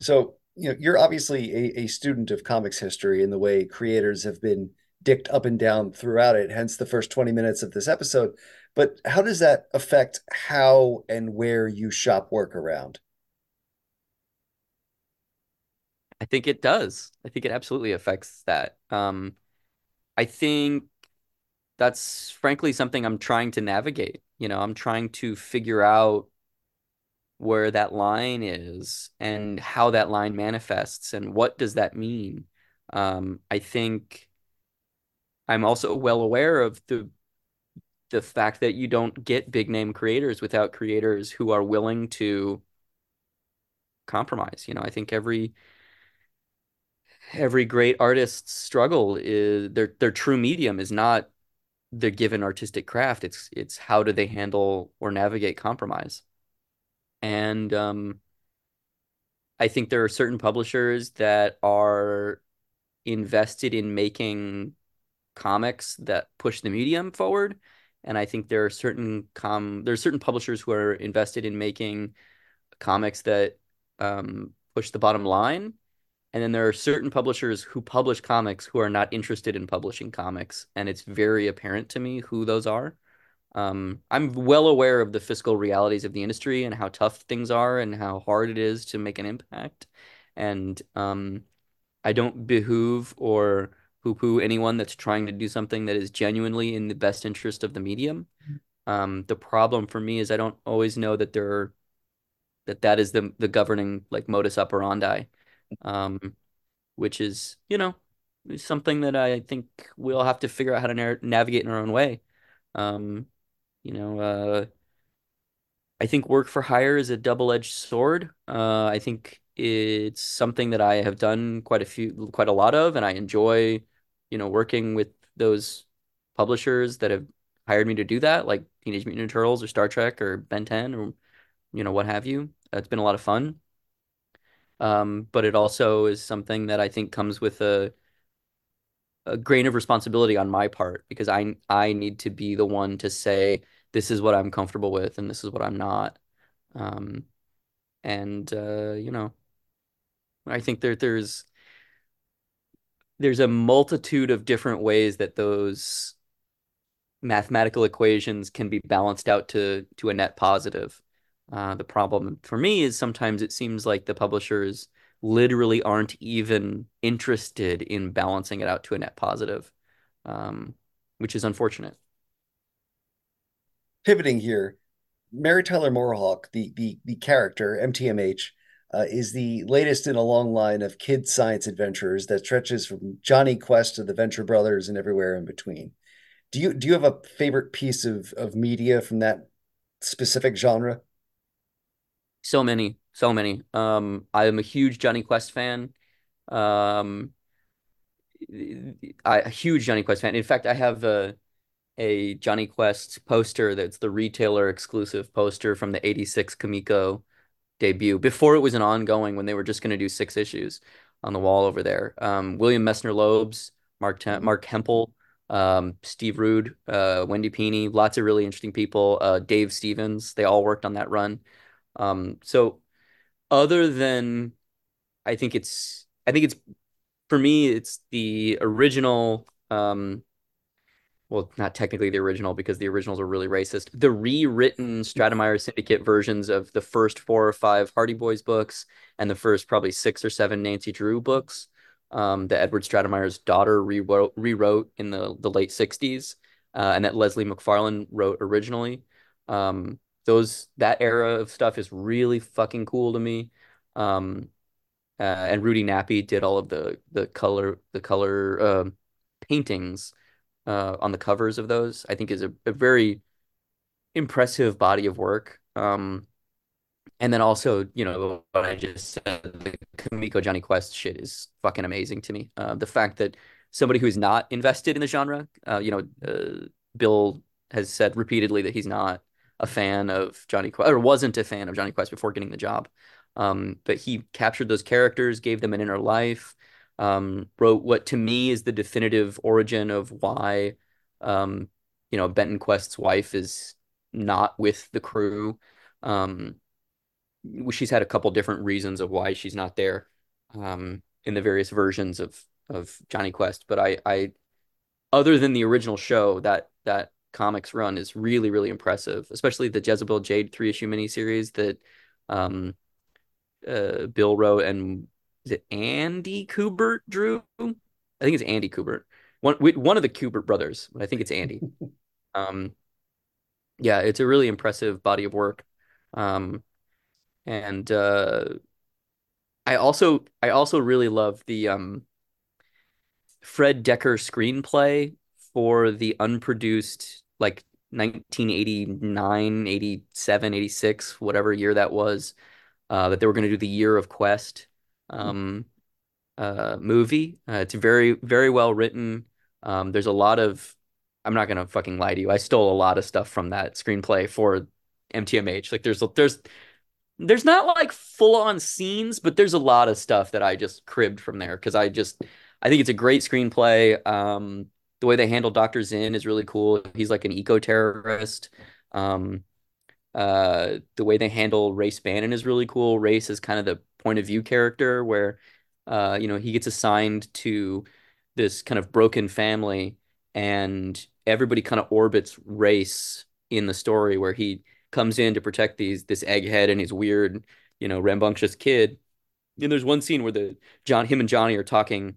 [SPEAKER 1] So you know, you're obviously a, a student of comics history in the way creators have been dicked up and down throughout it, hence the first 20 minutes of this episode. But how does that affect how and where you shop work around?
[SPEAKER 3] I think it does. I think it absolutely affects that. Um, I think that's frankly something I'm trying to navigate. You know, I'm trying to figure out where that line is and how that line manifests and what does that mean. Um, I think I'm also well aware of the the fact that you don't get big name creators without creators who are willing to compromise. You know, I think every every great artist's struggle is their their true medium is not the given artistic craft. It's it's how do they handle or navigate compromise. And um, I think there are certain publishers that are invested in making comics that push the medium forward. And I think there are certain com there are certain publishers who are invested in making comics that um, push the bottom line. And then there are certain publishers who publish comics who are not interested in publishing comics. And it's very apparent to me who those are. Um, I'm well aware of the fiscal realities of the industry and how tough things are and how hard it is to make an impact. And um, I don't behoove or poo-poo anyone that's trying to do something that is genuinely in the best interest of the medium. Um, the problem for me is I don't always know that there are, that that is the the governing like modus operandi, um, which is you know something that I think we'll have to figure out how to na navigate in our own way. Um, you know, uh, I think work for hire is a double-edged sword. Uh, I think it's something that I have done quite a few, quite a lot of, and I enjoy, you know, working with those publishers that have hired me to do that, like Teenage Mutant Ninja Turtles or Star Trek or Ben 10 or you know what have you. It's been a lot of fun. Um, but it also is something that I think comes with a a grain of responsibility on my part because I I need to be the one to say this is what I'm comfortable with and this is what I'm not. Um, and uh, you know, I think there there's there's a multitude of different ways that those mathematical equations can be balanced out to to a net positive. Uh, the problem for me is sometimes it seems like the publishers literally aren't even interested in balancing it out to a net positive, um, which is unfortunate.
[SPEAKER 1] Pivoting here, Mary Tyler MooreHawk, the the the character MTMH, uh, is the latest in a long line of kid science adventures that stretches from Jonny Quest to the Venture Brothers and everywhere in between. Do you do you have a favorite piece of of media from that specific genre?
[SPEAKER 3] So many, so many. Um, I am a huge Jonny Quest fan. Um, I a huge Jonny Quest fan. In fact, I have a a Jonny Quest poster that's the retailer exclusive poster from the 86 Comico debut before it was an ongoing when they were just going to do six issues on the wall over there. Um, William Messner Loebs, Mark Tem Mark Hempel, um, Steve Rude, uh, Wendy Pini, lots of really interesting people. Uh, Dave Stevens, they all worked on that run. Um, so other than I think it's I think it's for me it's the original um well not technically the original because the originals are really racist the rewritten Stratemeyer Syndicate versions of the first four or five Hardy Boys books and the first probably six or seven Nancy Drew books um, that Edward Stratemeyer's daughter rewrote, rewrote in the, the late 60s uh, and that Leslie McFarlane wrote originally. Um, those that era of stuff is really fucking cool to me. Um, uh, and Rudy Nappi did all of the the color the color uh, paintings uh, on the covers of those. I think is a, a very impressive body of work. Um, and then also, you know, what I just said, the Comico Jonny Quest shit is fucking amazing to me. Uh, the fact that somebody who's not invested in the genre, uh, you know, uh, Bill has said repeatedly that he's not a fan of Jonny Quest or wasn't a fan of Jonny Quest before getting the job. Um, but he captured those characters, gave them an inner life, um, wrote what to me is the definitive origin of why, um, you know, Benton Quest's wife is not with the crew. Um, she's had a couple different reasons of why she's not there um, in the various versions of of Jonny Quest. But I, I, other than the original show, that that comics run is really really impressive, especially the Jezebel Jade three issue miniseries that um, uh, Bill wrote and is it Andy Kubert drew? I think it's Andy Kubert. One one of the Kubert brothers, but I think it's Andy. um, yeah, it's a really impressive body of work. Um, and uh, I also I also really love the um, Fred Dekker screenplay for the unproduced like 1989, 87, 86, whatever year that was, uh, that they were going to do the Year of Quest um, uh, movie. Uh, it's very, very well written. Um, there's a lot of, I'm not going to fucking lie to you. I stole a lot of stuff from that screenplay for MTMH. Like there's, there's, there's not like full on scenes, but there's a lot of stuff that I just cribbed from there because I just, I think it's a great screenplay. Um, the way they handle Dr. Zin is really cool. He's like an eco terrorist. Um, uh, the way they handle Race Bannon is really cool. Race is kind of the point of view character where, uh, you know, he gets assigned to this kind of broken family, and everybody kind of orbits Race in the story where he comes in to protect these this egghead and his weird, you know, rambunctious kid. And there's one scene where the John, him and Johnny are talking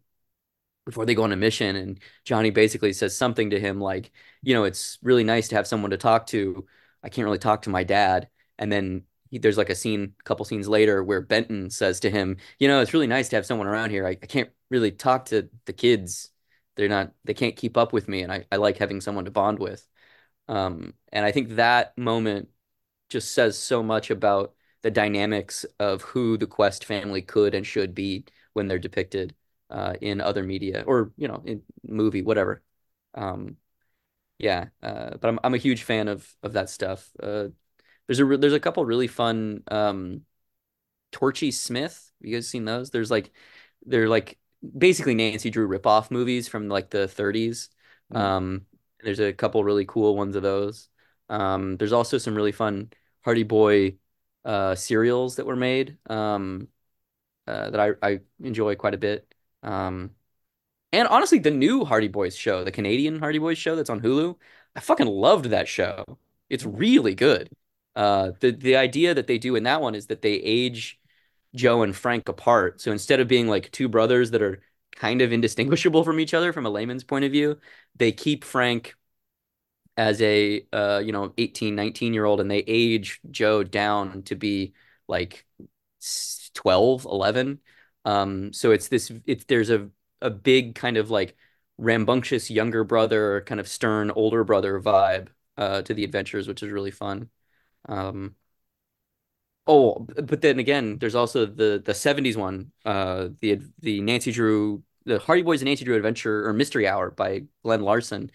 [SPEAKER 3] before they go on a mission and Johnny basically says something to him like, you know, it's really nice to have someone to talk to. I can't really talk to my dad. And then he, there's like a scene, a couple scenes later where Benton says to him, you know, it's really nice to have someone around here. I, I can't really talk to the kids. They're not, they can't keep up with me. And I, I like having someone to bond with. Um, and I think that moment just says so much about the dynamics of who the Quest family could and should be when they're depicted uh, in other media or you know in movie whatever. Um, yeah, uh, but I'm I'm a huge fan of of that stuff. Uh, there's a there's a couple really fun um, Torchy Smith. Have you guys seen those? There's like they're like basically Nancy Drew ripoff movies from like the 30s.
[SPEAKER 1] Mm.
[SPEAKER 3] Um, there's a couple really cool ones of those. Um, there's also some really fun Hardy Boy uh, serials that were made um, uh, that I, I enjoy quite a bit. Um, and honestly, the new Hardy Boys show, the Canadian Hardy Boys show that's on Hulu, I fucking loved that show. It's really good. Uh, the the idea that they do in that one is that they age Joe and Frank apart. So instead of being like two brothers that are kind of indistinguishable from each other from a layman's point of view, they keep Frank as a uh, you know 18 19 year old and they age joe down to be like 12 11 um so it's this it's there's a a big kind of like rambunctious younger brother kind of stern older brother vibe uh to the adventures which is really fun um oh but then again there's also the the 70s one uh the the Nancy Drew the Hardy Boys and Nancy Drew Adventure or Mystery Hour by Glen Larson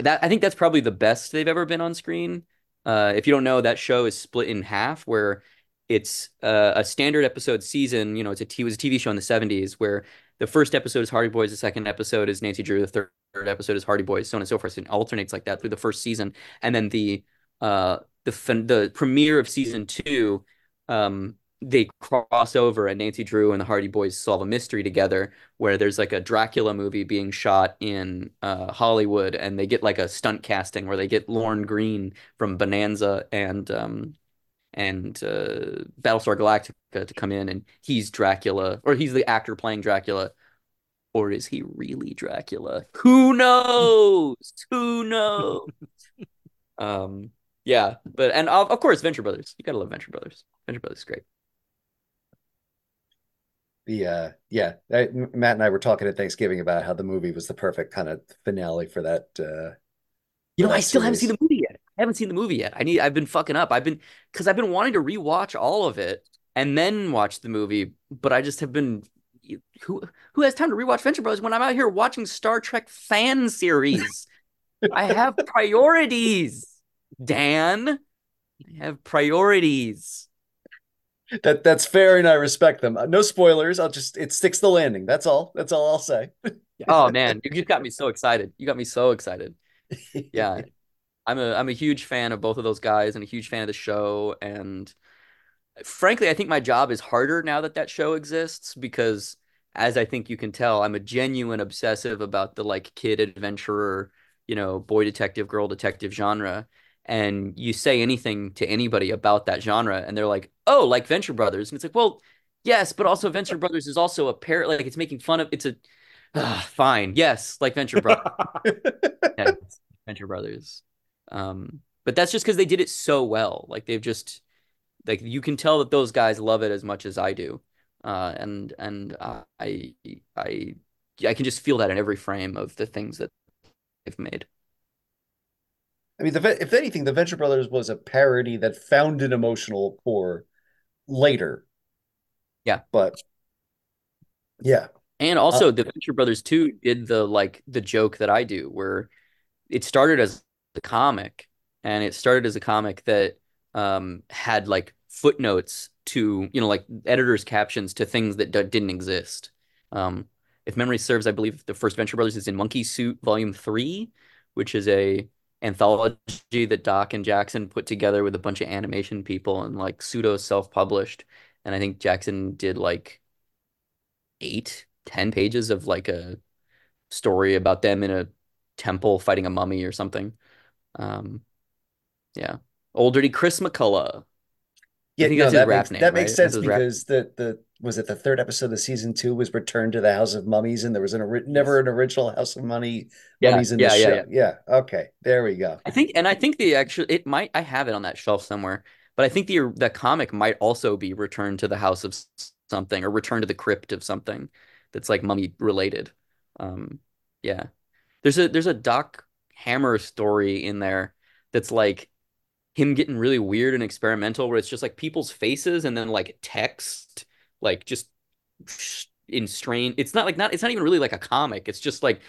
[SPEAKER 3] that I think that's probably the best they've ever been on screen. Uh, if you don't know, that show is split in half, where it's a standard episode season. You know, it's a t- it was a TV show in the '70s where the first episode is Hardy Boys, the second episode is Nancy Drew, the third, episode is Hardy Boys, so on and so forth. So it alternates like that through the first season, and then the uh, the the premiere of season two um, they cross over and Nancy Drew and the Hardy Boys solve a mystery together where there's like a Dracula movie being shot in uh, Hollywood and they get like a stunt casting where they get Lorne Greene from Bonanza and um, and uh, Battlestar Galactica to come in and he's Dracula or he's the actor playing Dracula or is he really Dracula? Who knows? Who knows? um yeah, but and of, of course Venture Brothers. You got to love Venture Brothers. Venture Brothers is great
[SPEAKER 1] the uh yeah I, matt and i were talking at thanksgiving about how the movie was the perfect kind of finale for that uh
[SPEAKER 3] you know i still series. haven't seen the movie i haven't seen the movie yet i need i've been fucking up i've been because i've been wanting to rewatch all of it and then watch the movie but i just have been who who has time to rewatch venture Bros when i'm out here watching star trek fan series i have priorities dan i have priorities
[SPEAKER 1] that that's fair and I respect them. No spoilers. I'll just it sticks the landing. That's all. That's all I'll say.
[SPEAKER 3] oh man, you, just got me so excited. You got me so excited. Yeah. I'm a I'm a huge fan of both of those guys and a huge fan of the show. And frankly, I think my job is harder now that that show exists because as I think you can tell, I'm a genuine obsessive about the like kid adventurer, you know, boy detective, girl detective genre. And you say anything to anybody about that genre and they're like oh like venture brothers. And it's like well yes but also venture brothers is also a pair like it's making fun of it's a uh, fine. Yes like venture brothers yeah, venture brothers um but that's just because they did it so well. Like they've just like you can tell that those guys love it as much as i do. Uh and and uh, i i i can just feel that in every frame of the things that they've made.
[SPEAKER 1] I mean, the, if anything, the Venture Brothers was a parody that found an emotional core later.
[SPEAKER 3] Yeah,
[SPEAKER 1] but yeah,
[SPEAKER 3] and also uh, the Venture Brothers too did the like the joke that I do, where it started as a comic, and it started as a comic that um, had like footnotes to you know like editors' captions to things that d- didn't exist. Um, if memory serves, I believe the first Venture Brothers is in Monkey Suit Volume Three, which is a anthology that Doc and Jackson put together with a bunch of animation people and like pseudo self-published. And I think Jackson did like eight, ten pages of like a story about them in a temple fighting a mummy or something. Um, yeah. Old dirty Chris McCulloch.
[SPEAKER 1] Yeah, no, that, makes, name, that right? makes sense because the the was it the third episode of season two was returned to the House of Mummies, and there was an never an original House of Mummy yeah, mummies in yeah, the yeah, show. Yeah. yeah, okay, there we go.
[SPEAKER 3] I think, and I think the actual it might I have it on that shelf somewhere, but I think the the comic might also be returned to the House of something or Return to the Crypt of something that's like mummy related. Um, yeah, there's a there's a Doc Hammer story in there that's like him getting really weird and experimental, where it's just like people's faces and then like text like just in strain. It's not like not it's not even really like a comic. It's just like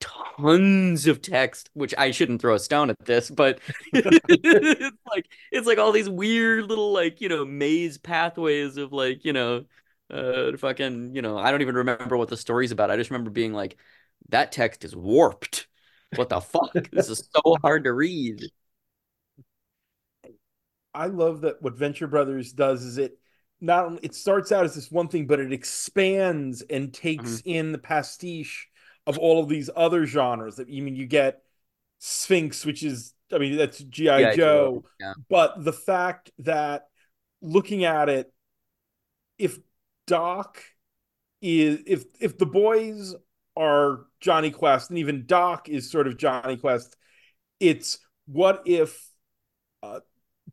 [SPEAKER 3] tons of text, which I shouldn't throw a stone at this, but it's like it's like all these weird little like, you know, maze pathways of like, you know, uh fucking, you know, I don't even remember what the story's about. I just remember being like, that text is warped. What the fuck? This is so hard to read.
[SPEAKER 2] I love that what Venture Brothers does is it not only it starts out as this one thing, but it expands and takes mm-hmm. in the pastiche of all of these other genres. That I mean, you get Sphinx, which is I mean that's GI Joe, Joe. Yeah. but the fact that looking at it, if Doc is if if the boys are Jonny Quest and even Doc is sort of Jonny Quest, it's what if uh,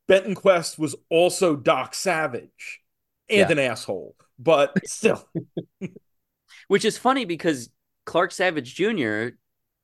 [SPEAKER 2] Benton Quest was also Doc Savage and yeah. an asshole, but still.
[SPEAKER 3] Which is funny because Clark Savage Jr.,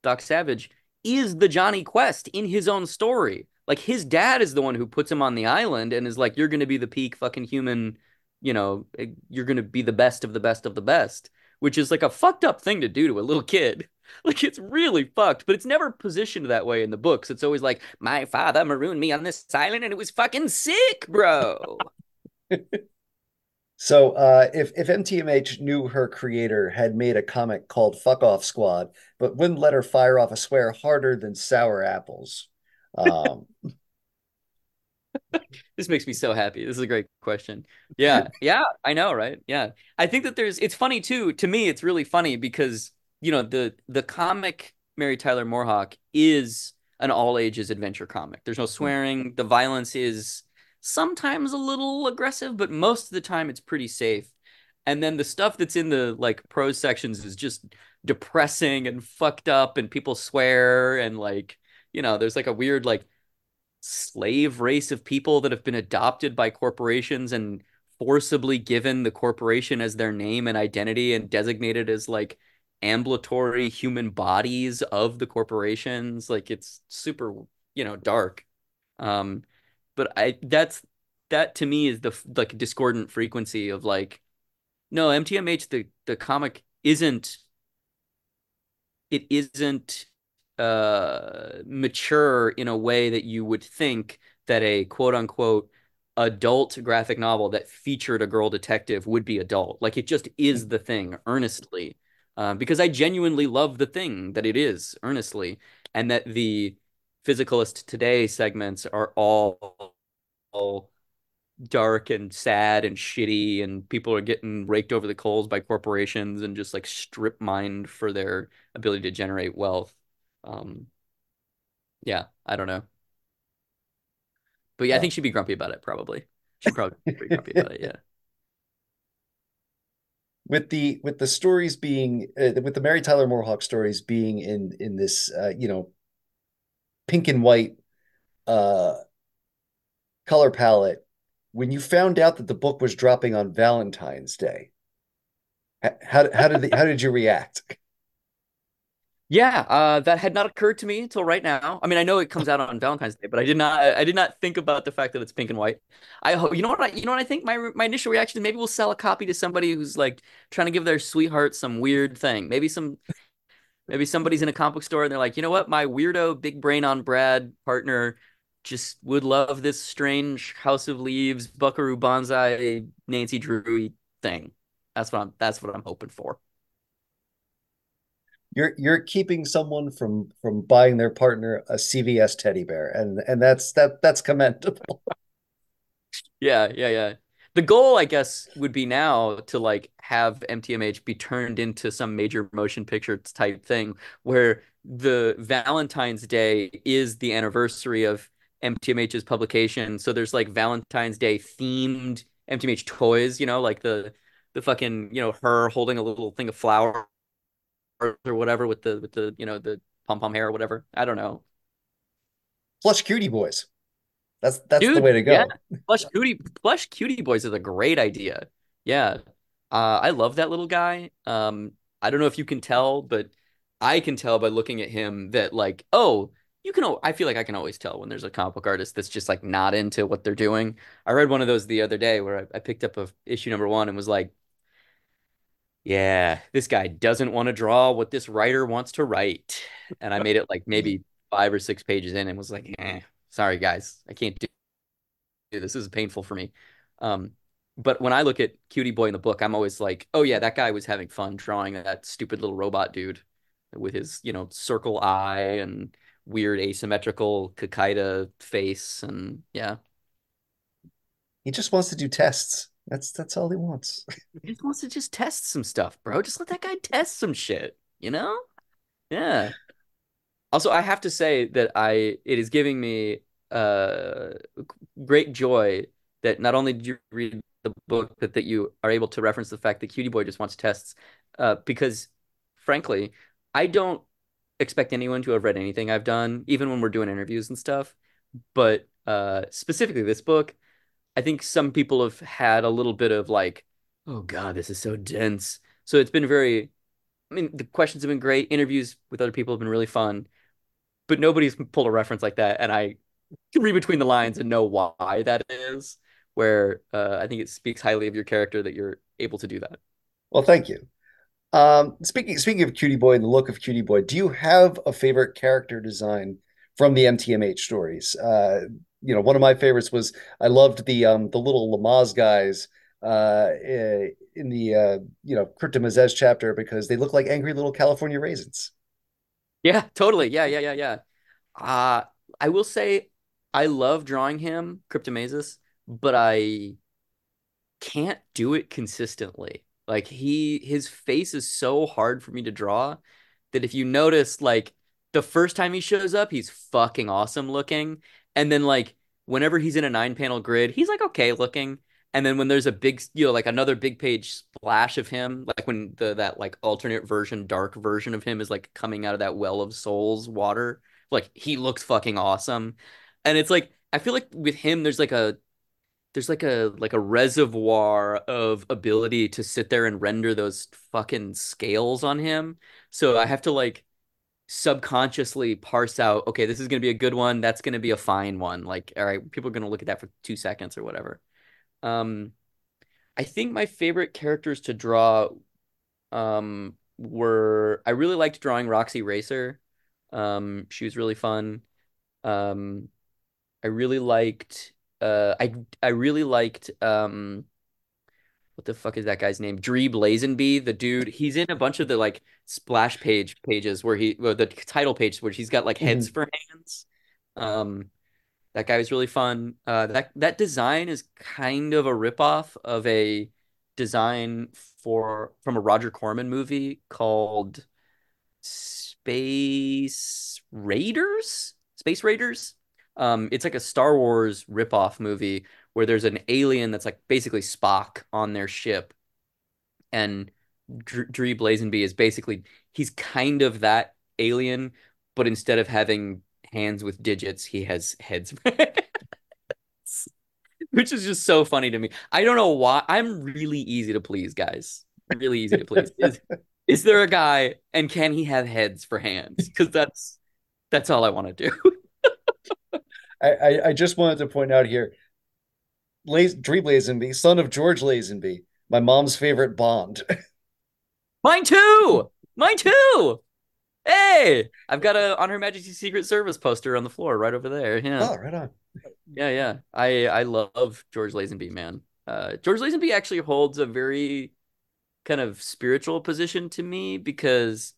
[SPEAKER 3] Doc Savage, is the Jonny Quest in his own story. Like his dad is the one who puts him on the island and is like, "You're going to be the peak fucking human, you know, eh, you're going to be the best of the best of the best," which is like a fucked up thing to do to a little kid. Like it's really fucked, but it's never positioned that way in the books. It's always like, "My father marooned me on this island and it was fucking sick, bro."
[SPEAKER 1] So uh, if if MTMH knew her creator had made a comic called "Fuck Off Squad," but wouldn't let her fire off a swear harder than sour apples, um...
[SPEAKER 3] this makes me so happy. This is a great question. Yeah, yeah, I know, right? Yeah, I think that there's. It's funny too. To me, it's really funny because you know the the comic Mary Tyler MooreHawk is an all ages adventure comic. There's no hmm. swearing. The violence is sometimes a little aggressive, but most of the time it's pretty safe. And then the stuff that's in the like prose sections is just depressing and fucked up, and people swear and like you know, there's like a weird like slave race of people that have been adopted by corporations and forcibly given the corporation as their name and identity and designated as like ambulatory human bodies of the corporations. Like it's super you know dark. Um but I that's that to me is the like discordant frequency of like no MTMH the the comic isn't it isn't uh mature in a way that you would think that a quote unquote adult graphic novel that featured a girl detective would be adult. Like it just is the thing earnestly. Uh, because I genuinely love the thing that it is earnestly and that the physicalist today segments are all, all dark and sad and shitty and people are getting raked over the coals by corporations and just like strip mined for their ability to generate wealth um yeah i don't know but yeah, i think she'd be grumpy about it probably she'd probably be grumpy about it yeah
[SPEAKER 1] with the with the stories being uh, with the mary tyler moorehawk stories being in in this uh, you know pink and white uh, color palette when you found out that the book was dropping on Valentine's Day. How how did the, how did you react?
[SPEAKER 3] Yeah, uh, that had not occurred to me until right now. I mean, I know it comes out on Valentine's Day, but I did not I did not think about the fact that it's pink and white. I hope you know what I you know what I think my my initial reaction maybe we'll sell a copy to somebody who's like trying to give their sweetheart some weird thing. Maybe some Maybe somebody's in a comic book store and they're like, you know what, my weirdo big brain on Brad partner just would love this strange House of Leaves, Buckaroo Banzai, Nancy Drew thing. That's what I'm that's what I'm hoping for.
[SPEAKER 1] You're you're keeping someone from from buying their partner a CVS teddy bear, and and that's that that's commendable.
[SPEAKER 3] yeah, yeah, yeah the goal, I guess, would be now to like have MTMH be turned into some major motion picture type thing where the Valentine's Day is the anniversary of MTMH's publication. So there's like Valentine's Day themed MTMH toys, you know, like the the fucking, you know, her holding a little thing of flour or whatever with the with the, you know, the pom pom hair or whatever. I don't know.
[SPEAKER 1] Plush cutie boys. That's that's Dude, the way to go.
[SPEAKER 3] Yeah. Plush cutie plush cutie boys is a great idea. Yeah. Uh, I love that little guy. Um, I don't know if you can tell, but I can tell by looking at him that like, oh, you can. I feel like I can always tell when there's a comic book artist that's just like not into what they're doing. I read one of those the other day where I, I picked up a issue number one and was like, yeah, this guy doesn't want to draw what this writer wants to write. And I made it like maybe five or six pages in and was like, eh, sorry guys, I can't do this. This is painful for me. Um, but when I look at Cutie Boy in the book, I'm always like, oh yeah, that guy was having fun drawing that stupid little robot dude with his, you know, circle eye and weird asymmetrical Kikaider face. And yeah,
[SPEAKER 1] He just wants to do tests. That's that's all he wants.
[SPEAKER 3] he just wants to just test some stuff, bro. Just let that guy test some shit, you know? Yeah. Also, I have to say that I it is giving me uh great joy that not only did you read the book, but that you are able to reference the fact that Cutie Boy just wants tests. Uh, because frankly, I don't expect anyone to have read anything I've done, even when we're doing interviews and stuff. But uh, specifically this book, I think some people have had a little bit of like, oh God, this is so dense. So it's been very, I mean, the questions have been great. Interviews with other people have been really fun, but nobody's pulled a reference like that. And I can read between the lines and know why that is, where uh, I think it speaks highly of your character that you're able to do that.
[SPEAKER 1] Well, thank you. Um, speaking speaking of Cutie Boy and the look of Cutie Boy, do you have a favorite character design from the MTMH stories? Uh, you know, one of my favorites was I loved the um the little Lamaze guys uh eh, in the uh you know Cryptomazes chapter because they look like angry little California raisins.
[SPEAKER 3] Yeah, totally. Yeah, yeah, yeah, yeah. Uh, I will say I love drawing him, Cryptomazis, but I can't do it consistently. Like he his face is so hard for me to draw that if you notice like the first time he shows up, he's fucking awesome looking. And then like whenever he's in a nine panel grid, he's like okay looking. And then when there's a big, you know, like another big page splash of him, like when the that like alternate version, dark version of him is like coming out of that well of souls water, like he looks fucking awesome. And it's like I feel like with him, there's like a there's like a like a reservoir of ability to sit there and render those fucking scales on him. So I have to like subconsciously parse out, okay, this is gonna be a good one, that's gonna be a fine one. Like, all right, people are gonna look at that for two seconds or whatever. Um, I think my favorite characters to draw um were I really liked drawing Roxy Racer. Um, she was really fun. Um, I really liked uh I I really liked um what the fuck is that guy's name? Dre Lazenby, the dude. He's in a bunch of the like splash page pages where he well, the title page where he's got like heads
[SPEAKER 1] Mhm.
[SPEAKER 3] for hands. Um that guy was really fun. Uh that that design is kind of a ripoff of a design for from a Roger Corman movie called Space Raiders? Space Raiders? Um, it's like a Star Wars ripoff movie where there's an alien that's like basically Spock on their ship, and Dr Dree Blazenby is basically he's kind of that alien, but instead of having hands with digits, he has heads, which is just so funny to me. I don't know why. I'm really easy to please, guys. Really easy to please. Is, is there a guy, and can he have heads for hands? Because that's that's all I want to do.
[SPEAKER 1] I, I I just wanted to point out here, Laz Dre Lazenby, son of George Lazenby, my mom's favorite Bond.
[SPEAKER 3] Mine too. Mine too. Hey, I've got a On Her Majesty's Secret Service poster on the floor right over there. Yeah,
[SPEAKER 1] Oh, right on.
[SPEAKER 3] yeah, yeah. I I love George Lazenby, man. Uh, George Lazenby actually holds a very kind of spiritual position to me because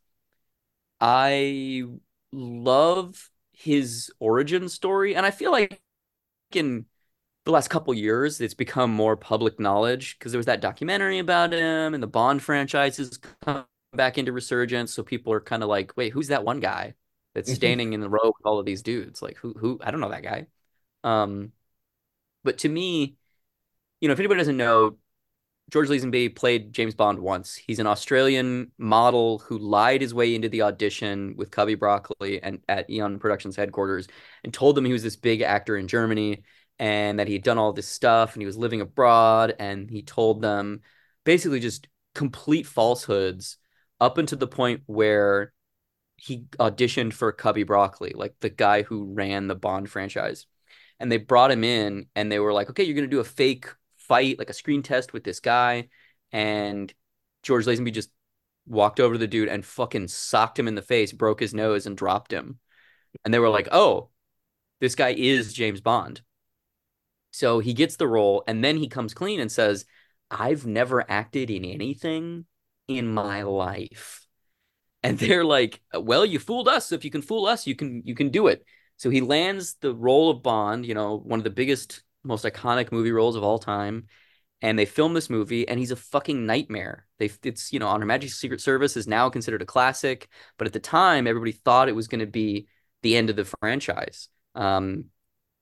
[SPEAKER 3] I love his origin story, and I feel like in the last couple years it's become more public knowledge because there was that documentary about him, and the Bond franchise has come back into resurgence. So people are kind of like, "Wait, who's that one guy that's standing in the row with all of these dudes? Like, who? Who? I don't know that guy." Um, but to me, you know, if anybody doesn't know, George Lazenby played James Bond once. He's an Australian model who lied his way into the audition with Cubby Broccoli and at Eon Productions headquarters and told them he was this big actor in Germany and that he had done all this stuff and he was living abroad and he told them basically just complete falsehoods up until the point where he auditioned for Cubby Broccoli, like the guy who ran the Bond franchise. And they brought him in and they were like, okay, you're going to do a fake fight, like a screen test with this guy. And George Lazenby just walked over to the dude and fucking socked him in the face, broke his nose, and dropped him. And they were like, "Oh, this guy is James Bond." So he gets the role, and then he comes clean and says, "I've never acted in anything in my life." And they're like, "Well, you fooled us. If you can fool us, you can you can do it." So he lands the role of Bond, you know, one of the biggest, most iconic movie roles of all time and they film this movie and he's a fucking nightmare they it's you know on her majesty's secret service is now considered a classic but at the time everybody thought it was going to be the end of the franchise um,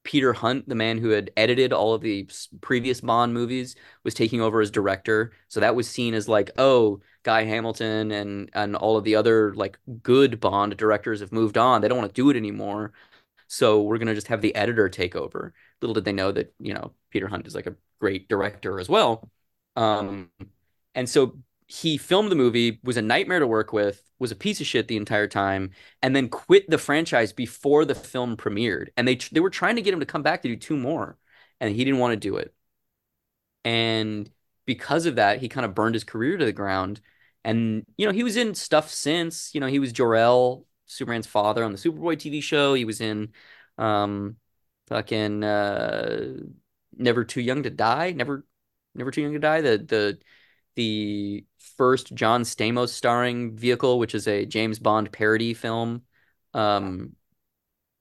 [SPEAKER 3] peter hunt the man who had edited all of the previous bond movies was taking over as director. So that was seen as like oh guy hamilton and and all of the other like good bond directors have moved on. They don't want to do it anymore. So we're to just have the editor take over. Little did they know that you know peter hunt is like a great director as well. Um, and so he filmed the movie, was a nightmare to work with, was a piece of shit the entire time, and then quit the franchise before the film premiered. And they they were trying to get him to come back to do two more, and he didn't want to do it. And because of that, he kind of burned his career to the ground. And you know, he was in stuff since. You know, he was Jor-El, Superman's father on the Superboy TV show. He was in um, fucking uh, Never Too Young to Die, Never Never Too Young to Die, the the the first John Stamos starring vehicle, which is a James Bond parody film. Um,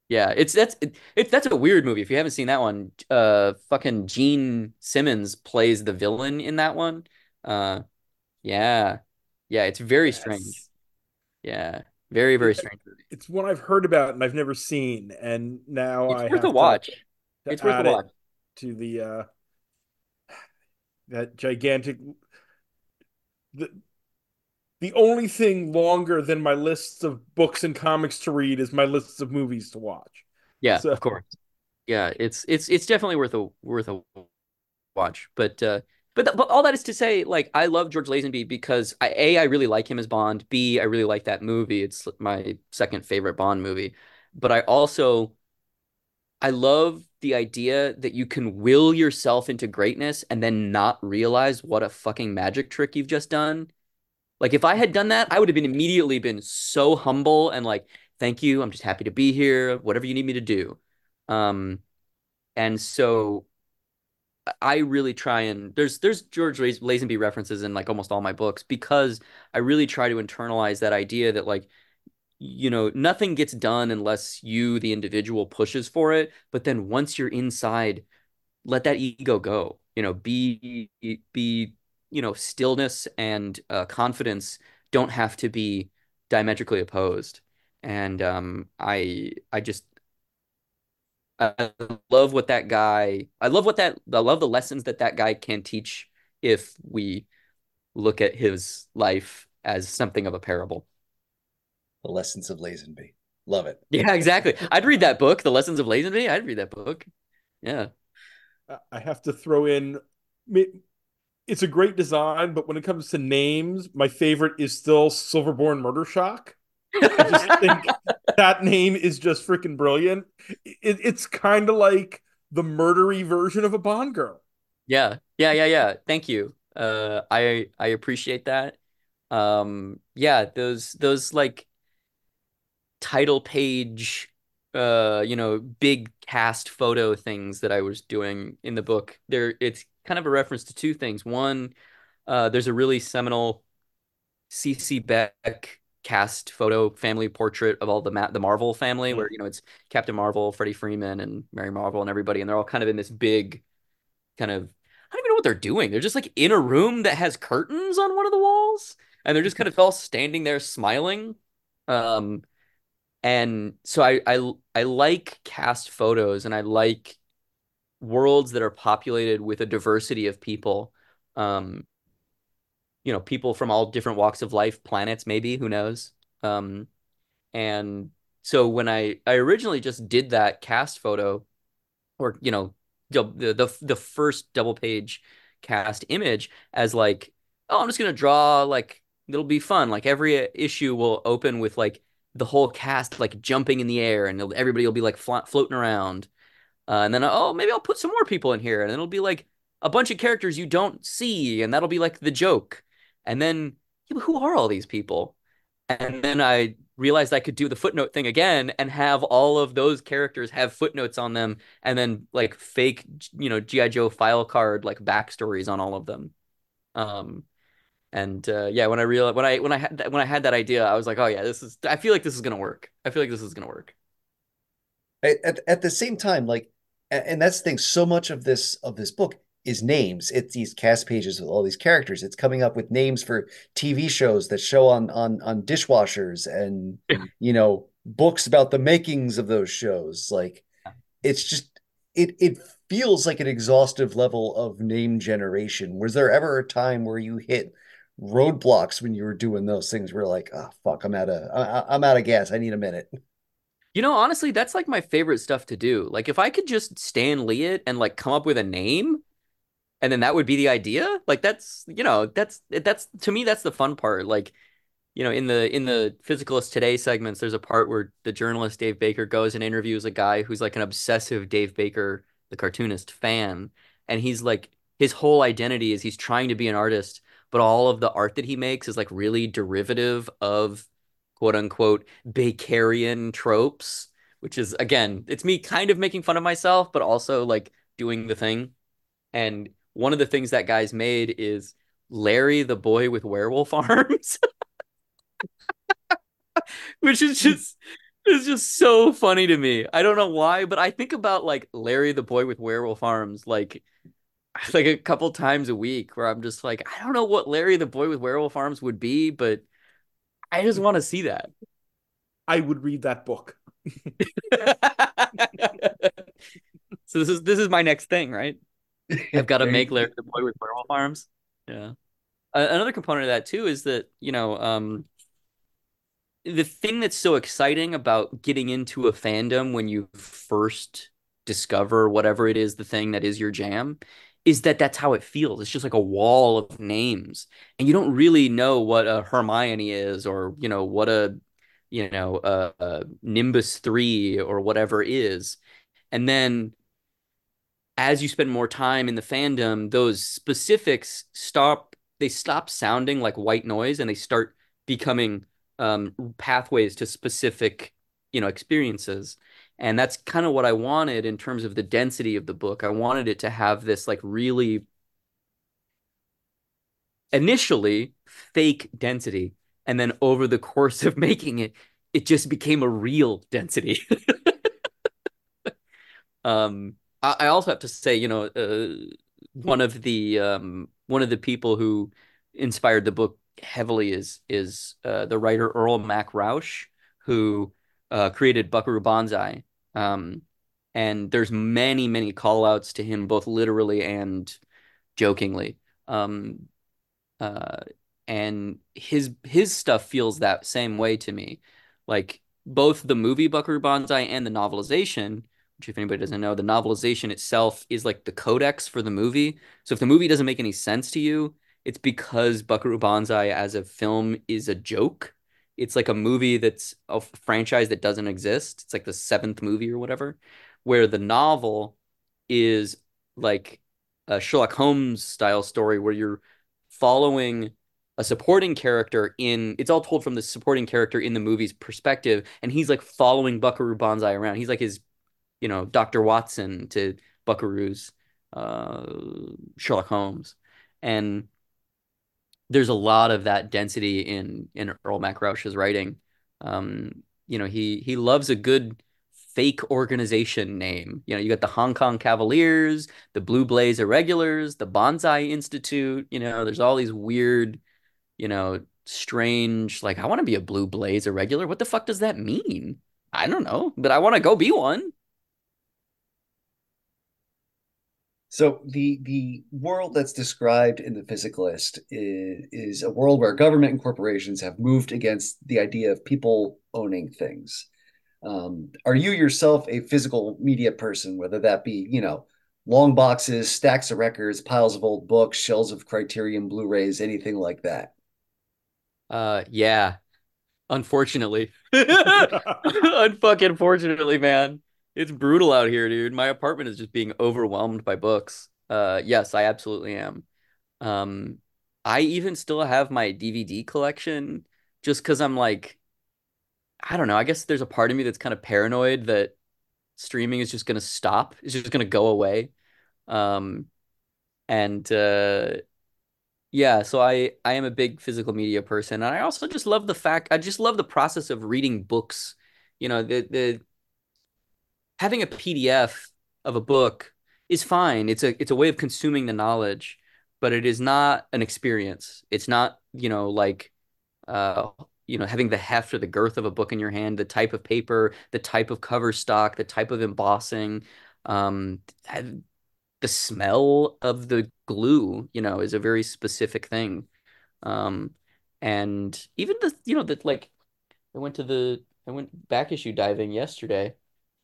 [SPEAKER 3] yeah, it's that's it, it, that's a weird movie. If you haven't seen that one, uh, fucking Gene Simmons plays the villain in that one. Uh, yeah, yeah, it's very yes. strange. Yeah, very very strange movie.
[SPEAKER 2] It's one I've heard about and I've never seen, and now
[SPEAKER 3] it's
[SPEAKER 2] I
[SPEAKER 3] worth a watch. it's worth a watch
[SPEAKER 2] to the uh that gigantic the the only thing longer than my lists of books and comics to read is my lists of movies to watch.
[SPEAKER 3] Yeah, so. of course. Yeah, it's it's it's definitely worth a worth a watch. But uh but, th- but all that is to say, like I love George Lazenby because I, a I really like him as Bond. B I really like that movie. It's my second favorite Bond movie. But I also I love the idea that you can will yourself into greatness and then not realize what a fucking magic trick you've just done. Like if I had done that, I would have been immediately been so humble and like, thank you, I'm just happy to be here, whatever you need me to do. Um, and so I really try and there's there's George Lazenby references in like almost all my books because I really try to internalize that idea that like you know, nothing gets done unless you, the individual, pushes for it. But then once you're inside, let that ego go. You know, be be you know, stillness and uh, confidence don't have to be diametrically opposed. And um, I I just I love what that guy. I love what that. I love the lessons that that guy can teach if we look at his life as something of a parable.
[SPEAKER 1] The Lessons of Lazenby. Love it.
[SPEAKER 3] Yeah, exactly. I'd read that book, The Lessons of Lazenby. I'd read that book. Yeah.
[SPEAKER 2] I have to throw in it's a great design, but when it comes to names, my favorite is still Silverborn Murder Shock. I just think that name is just freaking brilliant. It, it's kind of like the murdery version of a Bond girl.
[SPEAKER 3] Yeah, yeah, yeah, yeah. Thank you. Uh, I I appreciate that. Um, yeah, those those like title page uh you know big cast photo things that I was doing in the book there it's kind of a reference to two things one uh there's a really seminal CC Beck cast photo family portrait of all the Ma- the Marvel family mm-hmm. where you know it's Captain Marvel, Freddie Freeman and Mary Marvel and everybody and they're all kind of in this big kind of I don't even know what they're doing. They're just like in a room that has curtains on one of the walls and they're just kind of all standing there smiling. Um and so I, I I like cast photos and I like worlds that are populated with a diversity of people. Um, you know, people from all different walks of life, planets, maybe, who knows? Um, and so when I I originally just did that cast photo, or you know, the the the first double page cast image as like, oh, I'm just gonna draw like it'll be fun. Like every issue will open with like the whole cast like jumping in the air and everybody will be like flo- floating around. Uh, and then oh maybe I'll put some more people in here and it'll be like a bunch of characters you don't see and that'll be like the joke. And then, yeah, who are all these people? And then I realized I could do the footnote thing again and have all of those characters have footnotes on them and then like fake, you know, G.I. Joe file card like backstories on all of them. Um, and uh, yeah, when I realized when I when I had when I had that idea, I was like, oh yeah, this is. I feel like this is gonna work. I feel like this is gonna work.
[SPEAKER 1] At, at the same time, like, and that's the thing. So much of this of this book is names. It's these cast pages with all these characters. It's coming up with names for TV shows that show on on on dishwashers and you know books about the makings of those shows. Like it's just it it feels like an exhaustive level of name generation. Was there ever a time where you hit roadblocks when you were doing those things? Where like, oh fuck, I'm out of I, I'm out of gas. I need a minute.
[SPEAKER 3] You know, honestly, that's like my favorite stuff to do. Like if I could just Stan Lee it and like come up with a name and then that would be the idea like that's you know that's that's to me that's the fun part like you know in the in the physicalist today segments there's a part where the journalist dave baker goes and interviews a guy who's like an obsessive dave baker the cartoonist fan and he's like his whole identity is he's trying to be an artist but all of the art that he makes is like really derivative of quote unquote bakerian tropes which is again it's me kind of making fun of myself but also like doing the thing and one of the things that guy's made is Larry the boy with werewolf arms. Which is just is just so funny to me. I don't know why, but I think about like Larry the boy with werewolf arms like like a couple times a week where I'm just like I don't know what Larry the boy with werewolf arms would be, but I just want to see that.
[SPEAKER 2] I would read that book.
[SPEAKER 3] so this is this is my next thing, right? I've got to make Larry the boy with werewolf arms. Yeah. Uh, another component of that too is that you know um, the thing that's so exciting about getting into a fandom when you first discover whatever it is the thing that is your jam is that that's how it feels. It's just like a wall of names, and you don't really know what a Hermione is, or you know what a you know a, a Nimbus three or whatever is, and then as you spend more time in the fandom, those specifics stop. They stop sounding like white noise, and they start becoming um, pathways to specific, you know, experiences. And that's kind of what I wanted in terms of the density of the book. I wanted it to have this like really initially fake density, and then over the course of making it, it just became a real density. um I also have to say, you know, uh, one of the um, one of the people who inspired the book heavily is is uh, the writer Earl Mac Rauch, who uh, created Buckaroo Banzai. Um, and there's many many call outs to him, both literally and jokingly. Um, uh, and his his stuff feels that same way to me, like both the movie Buckaroo Banzai and the novelization which if anybody doesn't know, the novelization itself is like the codex for the movie. So if the movie doesn't make any sense to you, it's because Buckaroo Banzai as a film is a joke. It's like a movie that's a franchise that doesn't exist. It's like the seventh movie or whatever, where the novel is like a Sherlock Holmes style story where you're following a supporting character in it's all told from the supporting character in the movie's perspective and he's like following Buckaroo Banzai around. He's like his you know Dr. Watson to Buckaroo's uh, Sherlock Holmes, and there's a lot of that density in in Earl Mac Rauch's writing. Um, you know, he he loves a good fake organization name. You know, you got the Hong Kong Cavaliers, the Blue Blaze Irregulars, the Banzai Institute. You know, there's all these weird, you know, strange. Like, I want to be a Blue Blaze Irregular. What the fuck does that mean? I don't know, but I want to go be one.
[SPEAKER 1] So the the world that's described in the physicalist is, is a world where government and corporations have moved against the idea of people owning things. Um, are you yourself a physical media person, whether that be, you know, long boxes, stacks of records, piles of old books, shelves of Criterion Blu-rays, anything like that?
[SPEAKER 3] Uh, yeah. Unfortunately, unfucking fortunately, man. It's brutal out here, dude. My apartment is just being overwhelmed by books. Uh, yes, I absolutely am. Um, I even still have my DVD collection just because I'm like, I don't know. I guess there's a part of me that's kind of paranoid that streaming is just going to stop. It's just going to go away. Um, and uh, yeah, so I I am a big physical media person, and I also just love the fact I just love the process of reading books. You know, the the having a PDF of a book is fine. It's a it's a way of consuming the knowledge, but it is not an experience. It's not, you know, like uh you know, having the heft or the girth of a book in your hand, the type of paper, the type of cover stock, the type of embossing, um, the smell of the glue, you know, is a very specific thing. Um, and even the, you know, that like I went to the I went back issue diving yesterday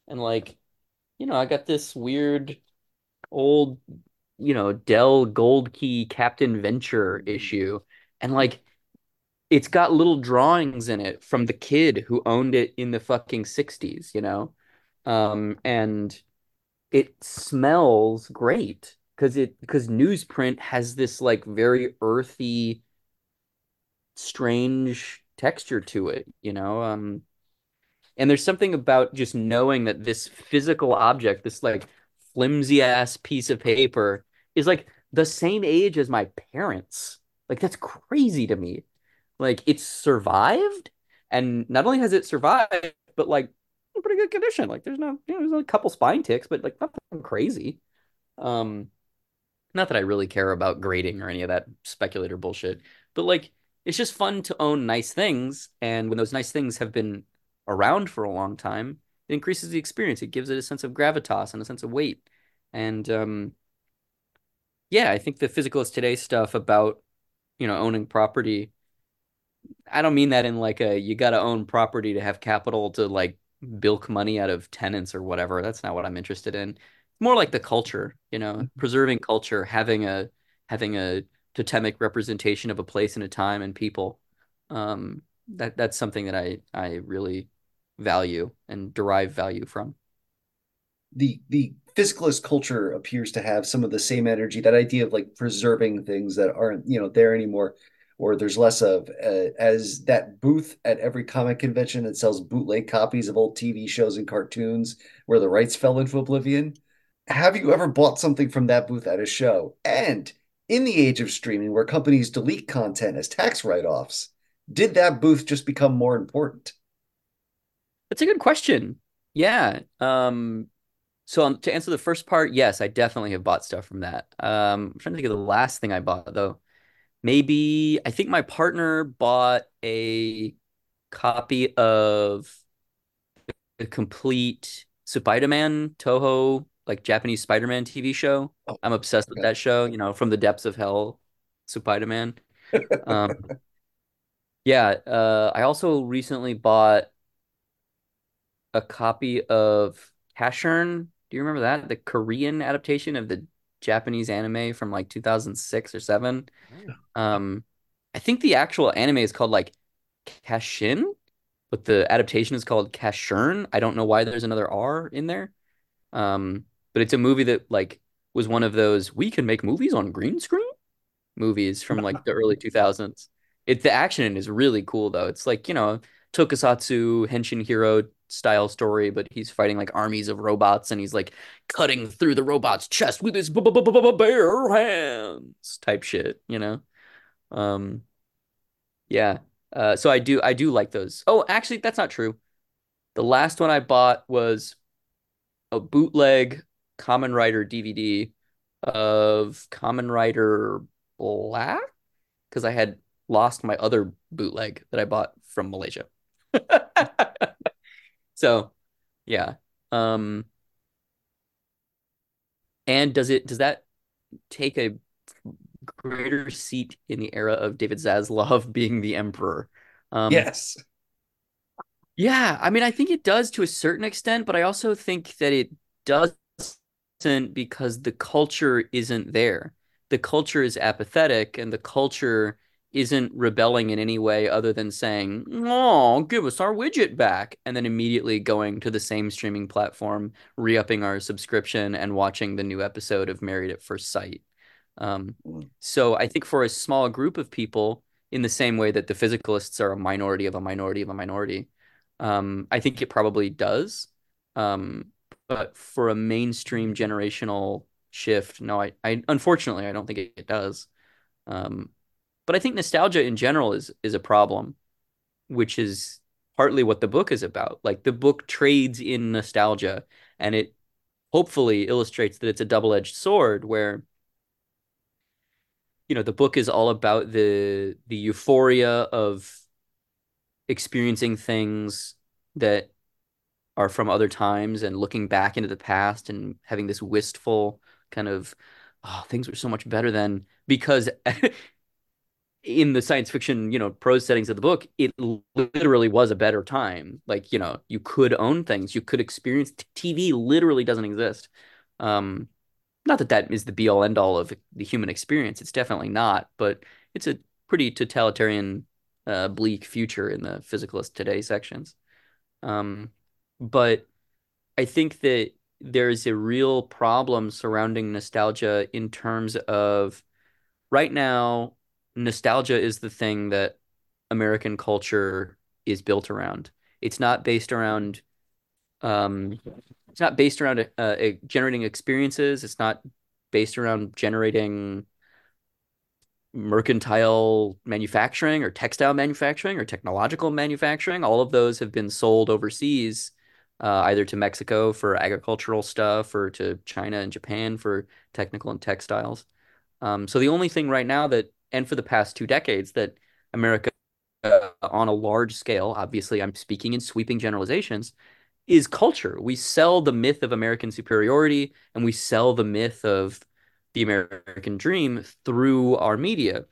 [SPEAKER 3] and like, you know, I got this weird old, you know, Dell Gold Key Captain Venture issue and like it's got little drawings in it from the kid who owned it in the fucking 60s, you know? Um, and it smells great because it because newsprint has this like very earthy, strange texture to it, you know? Um, and there's something about just knowing that this physical object, this like flimsy ass piece of paper, is like the same age as my parents. Like that's crazy to me. Like it's survived, and not only has it survived, but like in pretty good condition. Like there's no, you know, there's a couple spine ticks, but like nothing crazy. Um, not that I really care about grading or any of that speculator bullshit, but like it's just fun to own nice things, and when those nice things have been around for a long time, it increases the experience. It gives it a sense of gravitas and a sense of weight. And um, yeah, I think the physicalist today stuff about you know owning property. I don't mean that in like a you got to own property to have capital to like bilk money out of tenants or whatever. That's not what I'm interested in. More like the culture, you know, mm-hmm. preserving culture, having a having a totemic representation of a place and a time and people. Um, that that's something that I I really value and derive value from.
[SPEAKER 1] The the physicalist culture appears to have some of the same energy. That idea of like preserving things that aren't you know there anymore or there's less of uh, as that booth at every comic convention that sells bootleg copies of old TV shows and cartoons where the rights fell into oblivion. Have you ever bought something from that booth at a show? And in the age of streaming where companies delete content as tax write-offs, did that booth just become more important?
[SPEAKER 3] That's a good question. Yeah. Um, so um, to answer the first part, yes, I definitely have bought stuff from that. Um, I'm trying to think of the last thing I bought though maybe I think my partner bought a copy of the complete Spider-Man Toho like Japanese Spider-Man TV show. Oh, I'm obsessed okay. with that show, you know, from the depths of hell, Spider-Man. um, yeah, uh, I also recently bought a copy of Casshern. Do you remember that? The Korean adaptation of the Japanese anime from like 2006 or 7. Um I think the actual anime is called like Casshan, but the adaptation is called Casshern. I don't know why there's another R in there. Um but it's a movie that like was one of those we can make movies on green screen movies from like the early 2000s. It the action is really cool though. It's like, you know, tokusatsu henshin hero style story, but he's fighting like armies of robots and he's like cutting through the robot's chest with his bare hands type shit, you know? Um, yeah. Uh, so I do I do like those. Oh, actually, that's not true. The last one I bought was a bootleg Kamen Rider DVD of Kamen Rider Black because I had lost my other bootleg that I bought from Malaysia. So, yeah. Um, and does it does that take a greater seat in the era of David Zaslav being the emperor?
[SPEAKER 1] Um, yes.
[SPEAKER 3] Yeah, I mean, I think it does to a certain extent, but I also think that it doesn't because the culture isn't there. The culture is apathetic, and the culture isn't rebelling in any way other than saying, "Oh, give us our widget back," and then immediately going to the same streaming platform, re-upping our subscription and watching the new episode of Married at First Sight. Um, so I think for a small group of people, in the same way that the physicalists are a minority of a minority of a minority, um, I think it probably does. Um, but for a mainstream generational shift, no, I, I unfortunately I don't think it, it does. Um, but I think nostalgia in general is is a problem, which is partly what the book is about. Like the book trades in nostalgia, and it hopefully illustrates that it's a double-edged sword where you know the book is all about the the euphoria of experiencing things that are from other times and looking back into the past and having this wistful kind of oh things were so much better then because in the science fiction, you know, prose settings of the book, it literally was a better time. Like, you know, you could own things, you could experience TV literally doesn't exist. Um, not that that is the be all end all of the human experience. It's definitely not, but it's a pretty totalitarian, uh, bleak future in the physicalist today sections. Um, but I think that there's a real problem surrounding nostalgia in terms of right now nostalgia is the thing that American culture is built around. It's not based around um, it's not based around uh, generating experiences. It's not based around generating mercantile manufacturing or textile manufacturing or technological manufacturing. All of those have been sold overseas, uh, either to Mexico for agricultural stuff or to China and Japan for technical and textiles. Um, so the only thing right now that and for the past two decades that America, uh, on a large scale, obviously I'm speaking in sweeping generalizations, is culture. We sell the myth of American superiority and we sell the myth of the American dream through our media.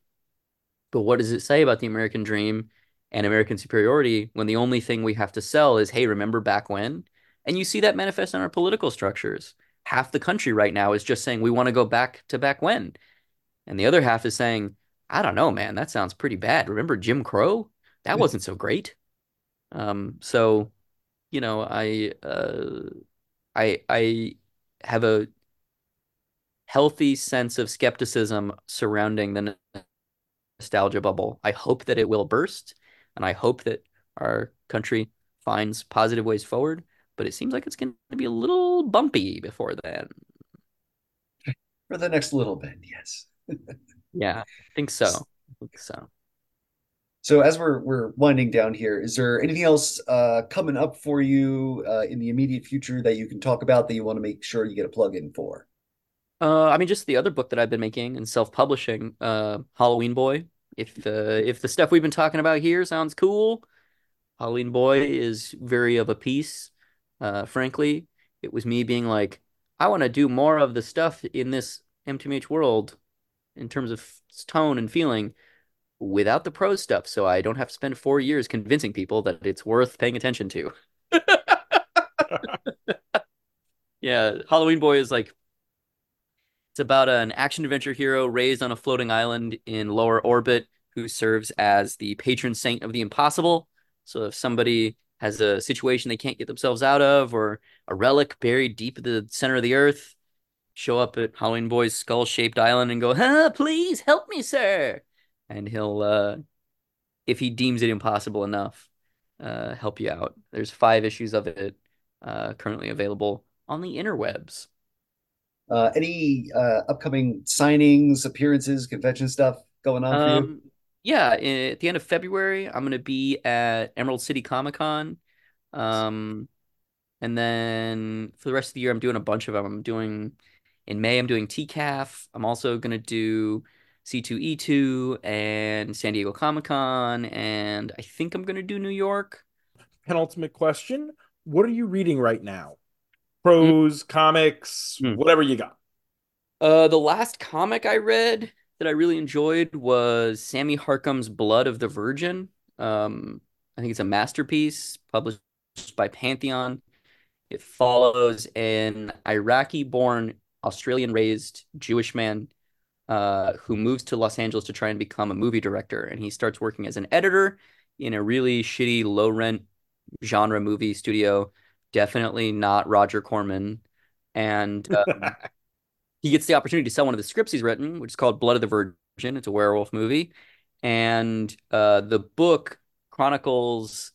[SPEAKER 3] But what does it say about the American dream and American superiority when the only thing we have to sell is, hey, remember back when? And you see that manifest in our political structures. Half the country right now is just saying we want to go back to back when. And the other half is saying, I don't know, man. That sounds pretty bad. Remember Jim Crow? That wasn't so great. Um, so, you know, I uh, I I have a healthy sense of skepticism surrounding the nostalgia bubble. I hope that it will burst, and I hope that our country finds positive ways forward. But it seems like it's going to be a little bumpy before then.
[SPEAKER 1] For the next little bit, yes.
[SPEAKER 3] Yeah, I think so. I think so.
[SPEAKER 1] So as we're we're winding down here, is there anything else uh, coming up for you uh, in the immediate future that you can talk about that you want to make sure you get a plug in for?
[SPEAKER 3] Uh, I mean, just the other book that I've been making and self-publishing, uh, Halloween Boy. If uh, if the stuff we've been talking about here sounds cool, Halloween Boy is very of a piece. Uh, frankly, it was me being like, I want to do more of the stuff in this MTMH world in terms of tone and feeling without the prose stuff. So I don't have to spend four years convincing people that it's worth paying attention to. yeah, Halloween Boy is like it's about an action adventure hero raised on a floating island in lower orbit who serves as the patron saint of the impossible. So if somebody has a situation they can't get themselves out of or a relic buried deep in the center of the earth, show up at Halloween Boy's skull shaped island and go, huh, please help me, sir. And he'll, uh, if he deems it impossible enough, uh, help you out. There's five issues of it uh, currently available on the interwebs.
[SPEAKER 1] Uh, any uh, upcoming signings, appearances, convention stuff going on for um, you?
[SPEAKER 3] Yeah, at the end of February, I'm going to be at Emerald City Comic Con. Um, and then for the rest of the year, I'm doing a bunch of them. I'm doing in May, I'm doing TCAF. I'm also going to do C2E2 and San Diego Comic Con. And I think I'm going to do New York.
[SPEAKER 2] Penultimate question What are you reading right now? Prose, mm. comics, mm. whatever you got.
[SPEAKER 3] Uh, the last comic I read that I really enjoyed was Sammy Harkham's Blood of the Virgin. Um, I think it's a masterpiece published by Pantheon. It follows an Iraqi born Australian raised Jewish man uh, who moves to Los Angeles to try and become a movie director. And he starts working as an editor in a really shitty, low rent genre movie studio. Definitely not Roger Corman. And um, he gets the opportunity to sell one of the scripts he's written, which is called Blood of the Virgin. It's a werewolf movie, and uh, the book chronicles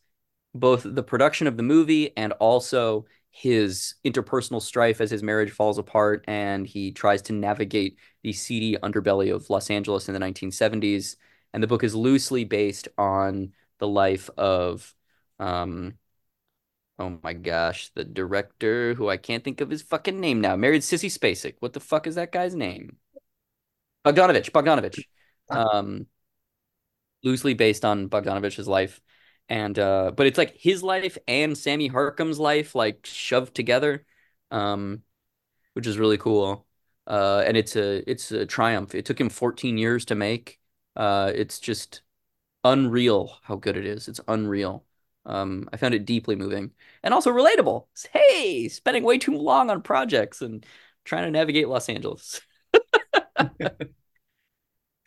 [SPEAKER 3] both the production of the movie and also his interpersonal strife as his marriage falls apart and he tries to navigate the seedy underbelly of Los Angeles in the 1970s. And the book is loosely based on the life of, um, oh my gosh, the director who I can't think of his fucking name now, married Sissy Spacek. What the fuck is that guy's name? Bogdanovich, Bogdanovich. Um, loosely based on Bogdanovich's life and uh but it's like his life and Sammy Harkham's life like shoved together um which is really cool. Uh and it's a it's a triumph. It took him 14 years to make. Uh it's just unreal how good it is. It's unreal. Um I found it deeply moving and also relatable. Hey spending way too long on projects and trying to navigate Los Angeles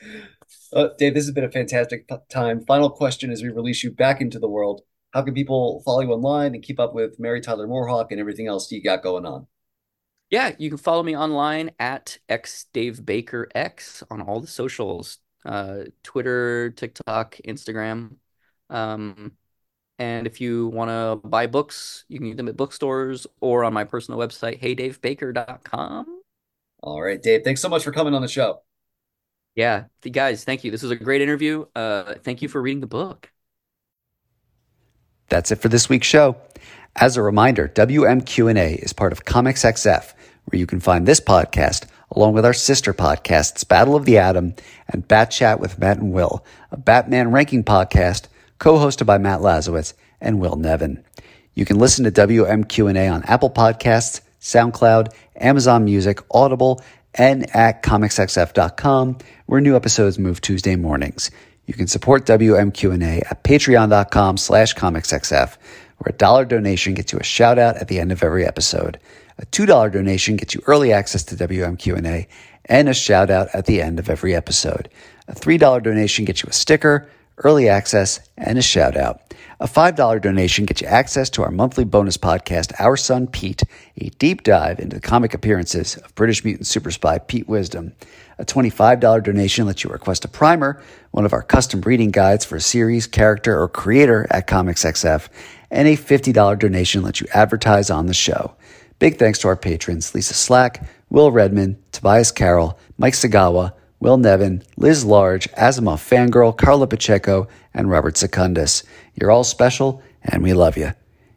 [SPEAKER 1] Uh, Dave, this has been a fantastic time. Final question as we release you back into the world. How can people follow you online and keep up with Mary Tyler MooreHawk and everything else you got going on?
[SPEAKER 3] Yeah, you can follow me online at xdavebakerx on all the socials, uh, Twitter, TikTok, Instagram. Um, and if you want to buy books, you can get them at bookstores or on my personal website, heydavebaker.com.
[SPEAKER 1] All right, Dave, thanks so much for coming on the show.
[SPEAKER 3] Yeah, guys, thank you. This was a great interview. Uh, thank you for reading the book.
[SPEAKER 1] That's it for this week's show. As a reminder, WMQ&A is part of Comics XF, where you can find this podcast along with our sister podcasts Battle of the Atom and Bat Chat with Matt and Will, a Batman ranking podcast co-hosted by Matt Lazorwitz and Will Nevin. You can listen to WMQ&A on Apple Podcasts, SoundCloud, Amazon Music, Audible, and at comicsxf.com, where new episodes move Tuesday mornings. You can support WMQ&A at patreon.com slash comicsxf, where a dollar donation gets you a shout out at the end of every episode. A $2 donation gets you early access to WMQ&A and a shout out at the end of every episode. A $3 donation gets you a sticker, early access, and a shout out. A $5 donation gets you access to our monthly bonus podcast, Our Son Pete, a deep dive into the comic appearances of British mutant super spy Pete Wisdom. A $25 donation lets you request a primer, one of our custom reading guides for a series, character, or creator at Comics XF, and a $50 donation lets you advertise on the show. Big thanks to our patrons Lisa Slack, Will Redman, Tobias Carroll, Mike Sagawa, Will Nevin, Liz Large, Asimov Fangirl, Carla Pacheco, and Robert Secundus. You're all special, and we love you.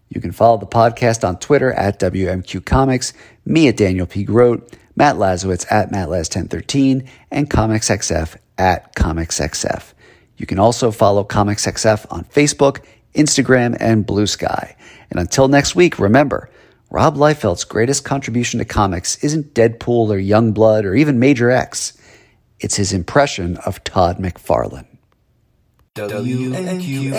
[SPEAKER 1] You can follow the podcast on Twitter at WMQ Comics, me at Daniel P. Grote, Matt Lazorwitz at MattLaz1013, and ComicsXF at ComicsXF. You can also follow ComicsXF on Facebook, Instagram, and Blue Sky. And until next week, remember, Rob Liefeld's greatest contribution to comics isn't Deadpool or Youngblood or even Major X. It's his impression of Todd McFarlane. WMQ&A.